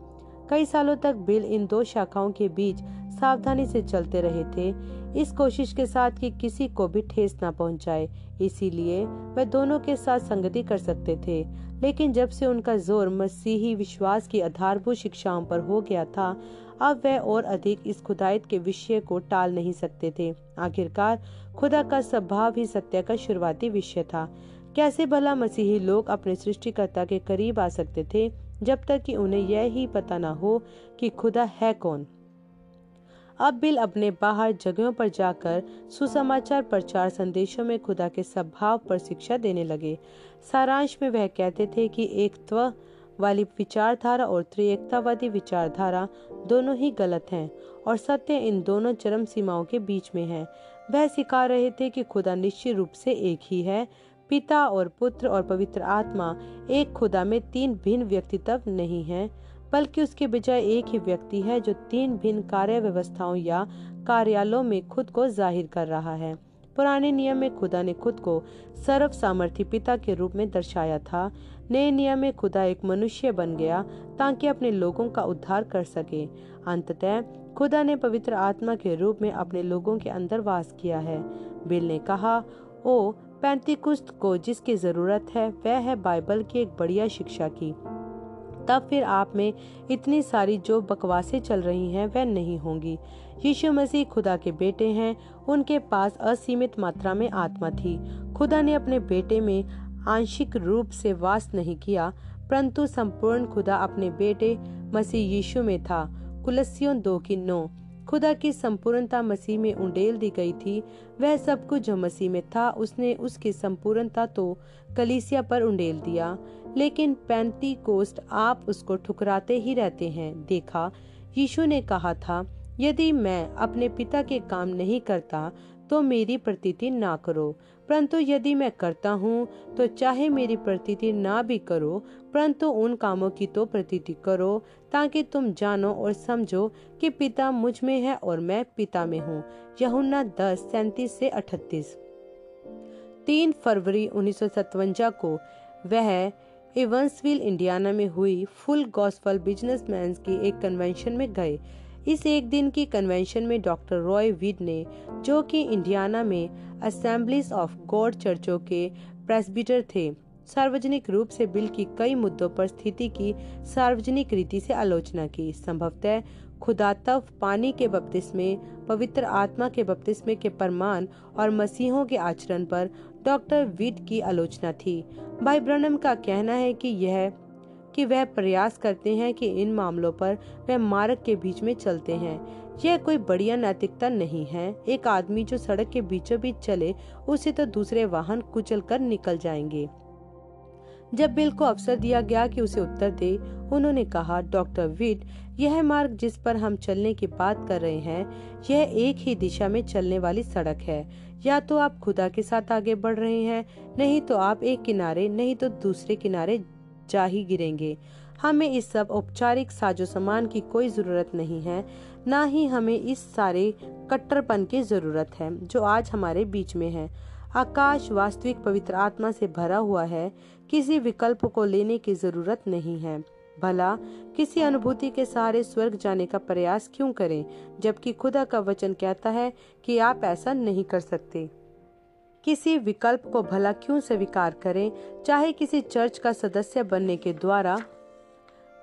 कई सालों तक बिल इन दो शाखाओं के बीच सावधानी से चलते रहे थे। इस कोशिश के साथ कि किसी को भी ठेस न पहुँचाए। इसीलिए वे दोनों के साथ संगति कर सकते थे। लेकिन जब से उनका ज़ोर मसीही विश्वास की आधारभूत शिक्षाओं पर हो गया था, अब वह और अधिक इस खुदायत के विषय को टाल नहीं सकते थे। आखिरकार खुदा का स्वभाव ही सत्य का शुरुआती विषय था। कैसे भला मसीही लोग अपने सृष्टिकर्ता के करीब आ सकते थे, जब तक कि उन्हें यह ही पता न हो कि खुदा है कौन? अब बिल अपने बाहर जगहों पर जाकर सुसमाचार प्रचार संदेशों में खुदा के स्वभाव पर शिक्षा देने लगे। सारांश में वह कहते थे कि एकत्व वाली विचारधारा और त्रिएकतावादी विचारधारा दोनों ही गलत हैं और सत्य इन दोनों चरम सीमाओं के बीच में है। वह सिखा रहे थे कि खुदा निश्चित रूप से एक ही है। पिता और पुत्र और पवित्र आत्मा एक खुदा में तीन भिन्न व्यक्तित्व नहीं है। बल्कि उसके बजाय एक ही व्यक्ति है जो तीन भिन्न कार्य व्यवस्थाओं या कार्यालयों में खुद को ज़ाहिर कर रहा है। पुराने नियम में खुदा ने खुद को सर्व सामर्थ्य पिता के रूप में दर्शाया था। नए नियम में खुदा एक मनुष्य बन गया ताकि अपने लोगों का उद्धार कर सके। अंततः, खुदा ने पवित्र आत्मा के रूप में अपने लोगों के अंदर वास किया है। बिल ने कहा, ओ, पैंतीकुस्त को जिसकी ज़रूरत है, वह है बाइबल की एक बढ़िया शिक्षा की। तब फिर आप में इतनी सारी जो बकवासें चल रही हैं, वह नहीं होंगी। यीशु मसीह खुदा के बेटे हैं, उनके पास असीमित मात्रा में आत्मा थी। खुदा ने अपने बेटे में आंशिक रूप से वास नहीं किया, परंतु संपूर्ण खुदा अपने बेटे मसीह यीशु में था। कुलसियों दो की नौ। खुदा की संपूर्णता मसीह में उंडेल दी गई थी। वह सब कुछ जो मसीह में था, उसने उसकी संपूर्णता तो कलीसिया पर उंडेल दिया, लेकिन पैंती कोस्ट आप उसको ठुकराते ही रहते हैं। देखा, यीशु ने कहा था, यदि मैं अपने पिता के काम नहीं करता तो मेरी प्रतीति ना करो। परंतु यदि मैं करता हूँ तो चाहे मेरी प्रतीति ना भी करो, परंतु उन कामों की तो प्रतीति करो, ताकि तुम जानो और समझो कि पिता मुझमें है और मैं पिता में हूँ। यहुन्ना दस सैतीस से अठतीस। तीन फरवरी उन्नीस को वह इवंसविल, इंडियाना में हुई फुल गॉस्फल बिजनेसमैन की एक कन्वेंशन में गए। इस एक दिन की कन्वेंशन में डॉक्टर रॉय विड ने, जो कि इंडियाना में असेंबलीज ऑफ़ गॉड चर्चों के प्रेसबिटर थे, सार्वजनिक रूप से बिल की कई मुद्दों पर स्थिति की सार्वजनिक रीति से आलोचना की। संभवतः खुदातव पानी के बपतिस्मे, पवित्र आत्मा के बपतिस्मे के प्रमाण और मसीहों के आचरण पर डॉक्टर विट की आलोचना थी। भाई ब्रनम का कहना है कि यह, कि वह प्रयास करते हैं कि इन मामलों पर वह मार्ग के बीच में चलते हैं। यह कोई बढ़िया नैतिकता नहीं है। एक आदमी जो सड़क के बीचों बीच चले, उसे तो दूसरे वाहन कुचल कर निकल जाएँगे। जब बिल को अवसर दिया गया कि उसे उत्तर दे, उन्होंने कहा, डॉक्टर विड यह मार्ग जिस पर हम चलने की बात कर रहे हैं, यह एक ही दिशा में चलने वाली सड़क है। या तो आप खुदा के साथ आगे बढ़ रहे हैं, नहीं तो आप एक किनारे, नहीं तो दूसरे किनारे जा ही गिरेंगे। हमें इस सब औपचारिक साजो सामान की कोई ज़रूरत नहीं है, न ही हमें इस सारे कट्टरपन की ज़रूरत है, जो आज हमारे बीच में है। आकाश वास्तविक पवित्र आत्मा से भरा हुआ है, किसी विकल्प को लेने की ज़रूरत नहीं है। भला, किसी अनुभूति के सहारे स्वर्ग जाने का प्रयास क्यों करें, जबकि खुदा का वचन कहता है कि आप ऐसा नहीं कर सकते। किसी विकल्प को भला क्यों स्वीकार करें, चाहे किसी चर्च का सदस्य बनने के द्वारा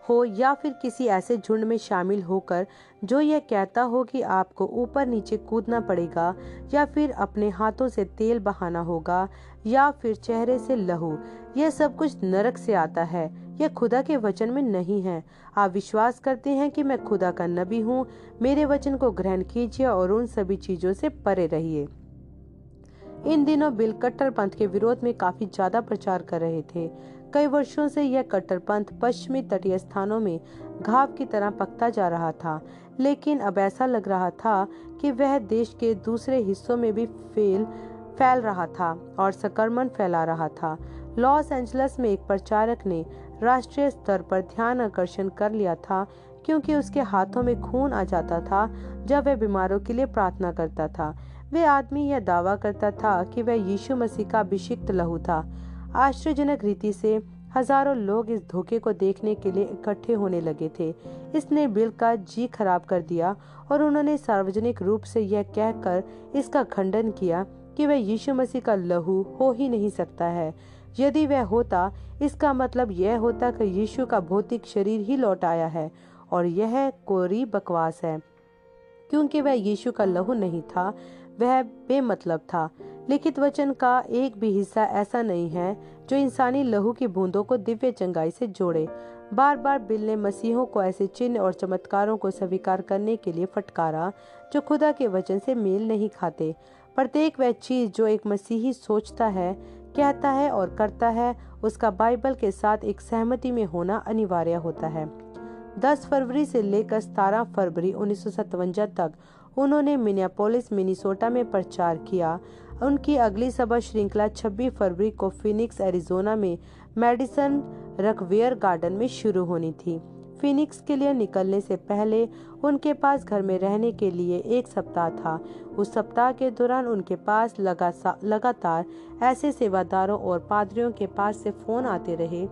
हो या फिर किसी ऐसे झुंड में शामिल होकर जो यह कहता हो कि आपको ऊपर नीचे कूदना पड़ेगा या फिर अपने हाथों से तेल बहाना होगा या फिर चेहरे से लहू, यह सब कुछ नरक से आता है, यह खुदा के वचन में नहीं है। आप विश्वास करते हैं कि मैं खुदा का नबी हूँ, मेरे वचन को ग्रहण कीजिए और उन सभी चीज़ों से परे रहिए। इन दिनों बिल कट्टर पंथ के विरोध में काफ़ी ज़्यादा प्रचार कर रहे थे। कई वर्षों से यह कट्टरपंथ पश्चिमी तटीय स्थानों में घाव की तरह पकता जा रहा था, लेकिन अब ऐसा लग रहा था कि वह देश के दूसरे हिस्सों में भी फेल, फैल रहा था और संक्रमण फैला रहा था। लॉस एंजल्स में एक प्रचारक ने राष्ट्रीय स्तर पर ध्यान आकर्षण कर लिया था, क्योंकि उसके हाथों में खून आ जाता था जब वह बीमारों के लिए प्रार्थना करता था। वे आदमी यह दावा करता था कि वह यीशु मसीह का अभिषिक्त लहू था। आश्चर्यजनक रीति से हज़ारों लोग इस धोखे को देखने के लिए इकट्ठे होने लगे थे। इसने बिल का जी खराब कर दिया और उन्होंने सार्वजनिक रूप से यह कहकर इसका खंडन किया कि वह यीशु मसीह का लहू हो ही नहीं सकता है। यदि वह होता, इसका मतलब यह होता कि यीशु का भौतिक शरीर ही लौट आया है और यह कोरी बकवास है। क्योंकि वह यीशु का लहू नहीं था, वह बेमतलब था। लिखित वचन का एक भी हिस्सा ऐसा नहीं है जो इंसानी लहू की बूंदों को दिव्य चंगाई से जोड़े। बार बार बिल ने मसीहों को ऐसे चिन्ह और चमत्कारों को स्वीकार करने के लिए फटकारा, जो खुदा के वचन से मेल नहीं खाते। प्रत्येक वह चीज़ जो एक मसीही सोचता है, कहता है और करता है, उसका बाइबल के साथ एक सहमति में होना अनिवार्य होता है। 10 फरवरी से लेकर 17 फरवरी उन्नीस तक उन्होंने मिनियापोलिस, मिनीसोटा में प्रचार किया। उनकी अगली सभा श्रृंखला 26 फरवरी को फिनिक्स, एरिजोना में मेडिसन रकवेयर गार्डन में शुरू होनी थी। फिनिक्स के लिए निकलने से पहले उनके पास घर में रहने के लिए एक सप्ताह था। उस सप्ताह के दौरान उनके पास लगातार ऐसे सेवादारों और पादरियों के पास से फ़ोन आते रहे,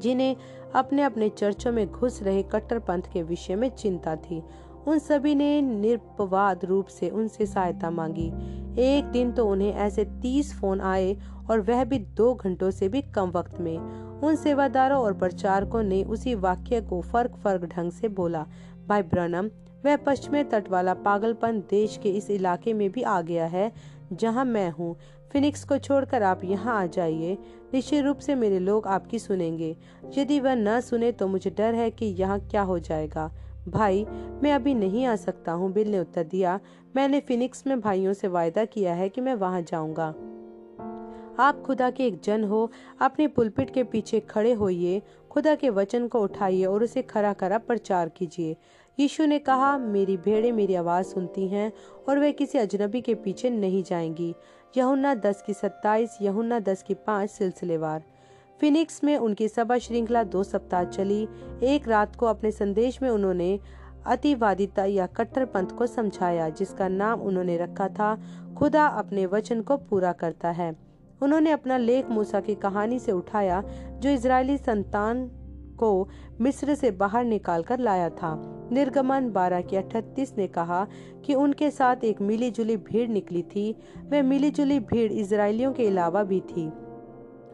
जिन्हें अपने अपने चर्चों में घुस रहे कट्टरपंथ के विषय में चिंता थी। उन सभी ने निरपवाद रूप से उनसे सहायता मांगी। एक दिन तो उन्हें ऐसे तीस फ़ोन आए और वह भी दो घंटों से भी कम वक्त में। उन सेवादारों और प्रचारकों ने उसी वाक्य को फ़र्क फ़र्क ढंग से बोला। भाई ब्रनम, वह पश्चिमी तट वाला पागलपन देश के इस इलाके में भी आ गया है, जहाँ मैं हूँ। फिनिक्स को छोड़कर आप यहाँ आ जाइए। निश्चित रूप से मेरे लोग आपकी सुनेंगे। यदि वह न सुने तो मुझे डर है कि यहाँ क्या हो जाएगा। भाई, मैं अभी नहीं आ सकता हूँ, बिल ने उत्तर दिया। मैंने फिनिक्स में भाइयों से वायदा किया है कि मैं वहाँ जाऊँगा। आप खुदा के एक जन हो, अपने पुलपिट के पीछे खड़े होइए, खुदा के वचन को उठाइए और उसे खरा खरा प्रचार कीजिए। यीशु ने कहा, मेरी भेड़े मेरी आवाज़ सुनती हैं और वे किसी अजनबी के पीछे नहीं जाएँगी। यहुन्ना दस की सत्ताईस, यहुन्ना दस की पाँच सिलसिलेवार। फिनिक्स में उनकी सभा श्रृंखला दो सप्ताह चली। एक रात को अपने संदेश में उन्होंने अतिवादिता या कट्टर पंथ को समझाया, जिसका नाम उन्होंने रखा था, खुदा अपने वचन को पूरा करता है। उन्होंने अपना लेख मूसा की कहानी से उठाया, जो इजरायली संतान को मिस्र से बाहर निकाल कर लाया था। निर्गमन बारह की अठतीस ने कहा कि उनके साथ एक मिली जुली भीड़ निकली थी। वह मिली जुली भीड़ इसराइलियों के अलावा भी थी।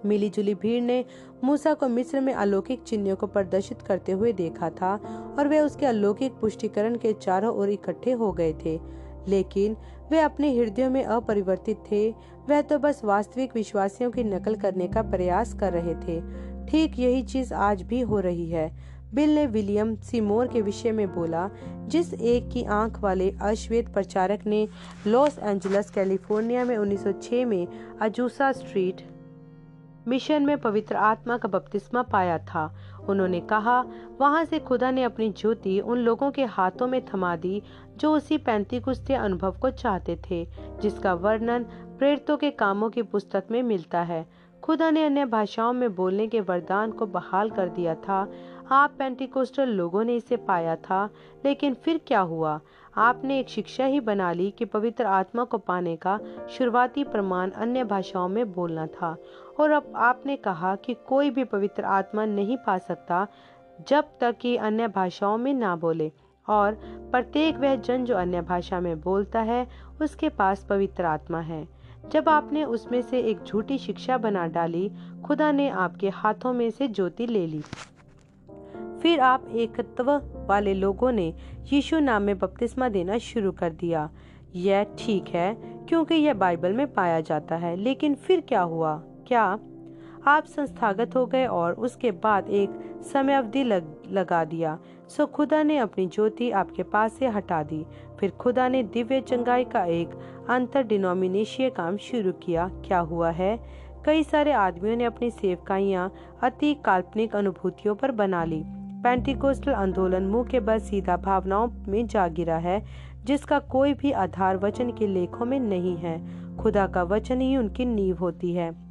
मिली जुली भीड़ ने मूसा को मिस्र में अलौकिक चिन्हों को प्रदर्शित करते हुए देखा था और वे उसके अलौकिक पुष्टिकरण के चारों ओर इकट्ठे हो गए थे। लेकिन वे अपने हृदयों में अपरिवर्तित थे। वह तो बस वास्तविक विश्वासियों की नकल करने का प्रयास कर रहे थे। ठीक यही चीज़ आज भी हो रही है। बिल ने विलियम सिमोर के विषय में बोला, जिस एक की आँख वाले अश्वेत प्रचारक ने लॉस एंजलस, कैलिफ़ोर्निया में 1906 में अजूसा स्ट्रीट मिशन में पवित्र आत्मा का बपतिस्मा पाया था। उन्होंने कहा, वहाँ से खुदा ने अपनी ज्योति उन लोगों के हाथों में थमा दी जो उसी पैंती कुश्ते अनुभव को चाहते थे, जिसका वर्णन प्रेरितों के कामों की पुस्तक में मिलता है। खुदा ने अन्य भाषाओं में बोलने के वरदान को बहाल कर दिया था। आप पेंटिकोस्टल लोगों ने इसे पाया था, लेकिन फिर क्या हुआ? आपने एक शिक्षा ही बना ली कि पवित्र आत्मा को पाने का शुरुआती प्रमाण अन्य भाषाओं में बोलना था। और अब आपने कहा कि कोई भी पवित्र आत्मा नहीं पा सकता जब तक कि अन्य भाषाओं में ना बोले। और प्रत्येक वह जन जो अन्य भाषा में बोलता है, उसके पास पवित्र आत्मा है। जब आपने उसमें से एक झूठी शिक्षा बना डाली, खुदा ने आपके हाथों में से ज्योति ले ली। फिर आप एकत्व वाले लोगों ने यीशु नाम में बपतिस्मा देना शुरू कर दिया। यह ठीक है, क्योंकि यह बाइबल में पाया जाता है, लेकिन फिर क्या हुआ? क्या आप संस्थागत हो गए और उसके बाद एक समय अवधि लग, लगा दिया। सो खुदा ने अपनी ज्योति आपके पास से हटा दी। फिर खुदा ने दिव्य चंगाई का एक अंतर डिनोमिनेशीय काम शुरू किया। क्या हुआ है? कई सारे आदमियों ने अपनी सेवकाइयाँ अति काल्पनिक अनुभूतियों पर बना ली। पेंटिकोस्टल आंदोलन मुँह के बल सीधा भावनाओं में जा गिरा है जिसका कोई भी आधार वचन के लेखों में नहीं है। खुदा का वचन ही उनकी नींव होती है।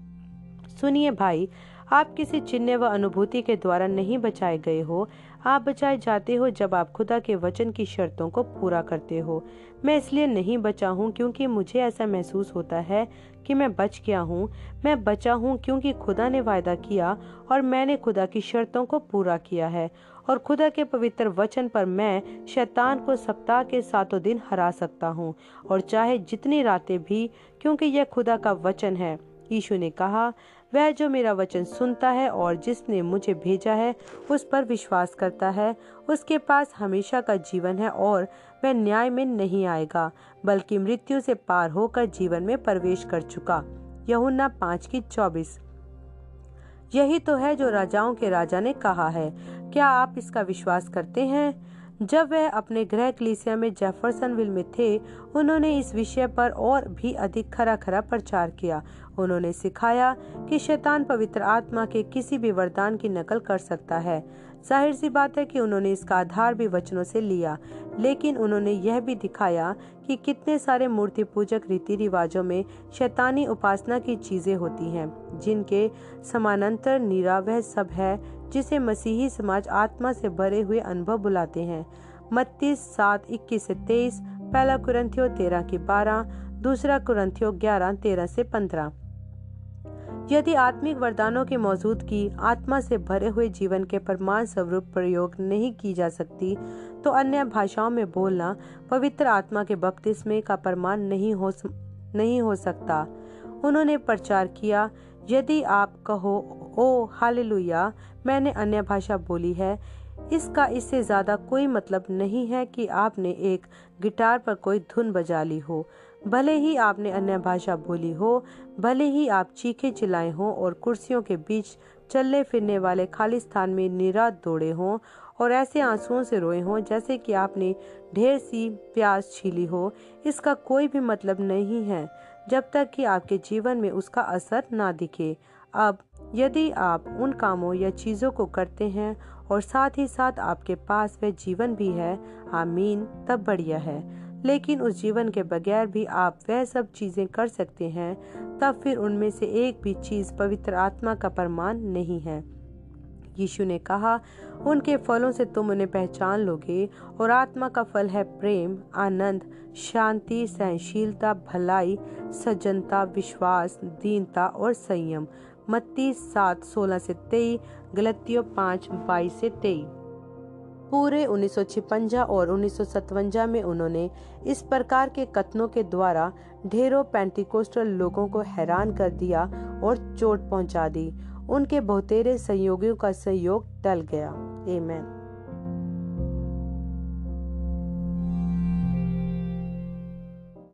सुनिए भाई, आप किसी चिन्ह व अनुभूति के द्वारा नहीं बचाए गए हो। आप बचाए जाते हो जब आप खुदा के वचन की शर्तों को पूरा करते हो। मैं इसलिए नहीं बचा हूँ क्योंकि मुझे ऐसा महसूस होता है कि मैं बच गया हूँ। मैं बचा हूँ क्योंकि खुदा ने वायदा किया और मैंने खुदा की शर्तों को पूरा किया है और खुदा के पवित्र वचन पर मैं शैतान को सप्ताह के सातों दिन हरा सकता हूँ और चाहे जितनी रातें भी, क्योंकि यह खुदा का वचन है। यीशु ने कहा वह जो मेरा वचन सुनता है और जिसने मुझे भेजा है, उस पर विश्वास करता है। उसके पास हमेशा का जीवन है और वह न्याय में नहीं आएगा, बल्कि मृत्यु से पार होकर जीवन में प्रवेश कर चुका। यहुन्ना पाँच की चौबीस। यही तो है जो राजाओं के राजा ने कहा है। क्या आप इसका विश्वास करते हैं? जब वह अपने गृह कलीसिया में जेफरसनविल में थे, उन्होंने इस विषय पर और भी अधिक खरा खरा प्रचार किया। उन्होंने सिखाया कि शैतान पवित्र आत्मा के किसी भी वरदान की नकल कर सकता है। ज़ाहिर सी बात है कि उन्होंने इसका आधार भी वचनों से लिया, लेकिन उन्होंने यह भी दिखाया कि कितने सारे मूर्ति पूजक रीति रिवाजों में शैतानी उपासना की चीज़ें होती हैं, जिनके समानांतर नीरा वह सब है, जिसे मसीही समाज आत्मा से भरे हुए अनुभव बुलाते हैं। मत्तीस सात, इक्कीस से तेईस, पहला कुरंथियो तेरह की बारह, दूसरा कुरंथियो ग्यारह, तेरह से पंद्रह। यदि आत्मिक वरदानों की मौजूदगी आत्मा से भरे हुए जीवन के प्रमाण स्वरूप प्रयोग नहीं की जा सकती तो अन्य भाषाओं में बोलना पवित्र आत्मा के बपतिस्मे का प्रमाण नहीं हो नहीं हो सकता। उन्होंने प्रचार किया, यदि आप कहो, ओ, हालेलुया, मैंने अन्य भाषा बोली है। इसका इससे ज़्यादा कोई मतलब नहीं है कि आपने एक गिटार पर कोई धुन बजा ली हो। भले ही आपने अन्य भाषा बोली हो, भले ही आप चीखे चिल्लाए हों और कुर्सियों के बीच चलने फिरने वाले खाली स्थान में निरात दौड़े हों और ऐसे आंसुओं से रोए हों जैसे कि आपने ढेर सी प्यास छीली हो, इसका कोई भी मतलब नहीं है जब तक कि आपके जीवन में उसका असर ना दिखे। अब, यदि आप उन कामों या चीज़ों को करते हैं और साथ ही साथ आपके पास वह जीवन भी है, आमीन, तब बढ़िया है। लेकिन उस जीवन के बगैर भी आप वह सब चीज़ें कर सकते हैं, तब फिर उनमें से एक भी चीज़ पवित्र आत्मा का प्रमाण नहीं है। यीशु ने कहा, उनके फलों से तुम उन्हें पहचान लोगे, और आत्मा का फल है प्रेम, आनंद, शांति, सहनशीलता, भलाई, सज्जनता, विश्वास, दीनता और संयम। मत्ती सात सोलह से तेईस, गलतियों पाँच बाईस से तेईस। पूरे उन्नीस और उन्नीस में उन्होंने इस प्रकार के कथनों के द्वारा ढेरों पेंटिकोस्टल लोगों को हैरान कर दिया और चोट पहुँचा दी। उनके बहुतेरे सहयोगियों का सहयोग टल गया। एमेन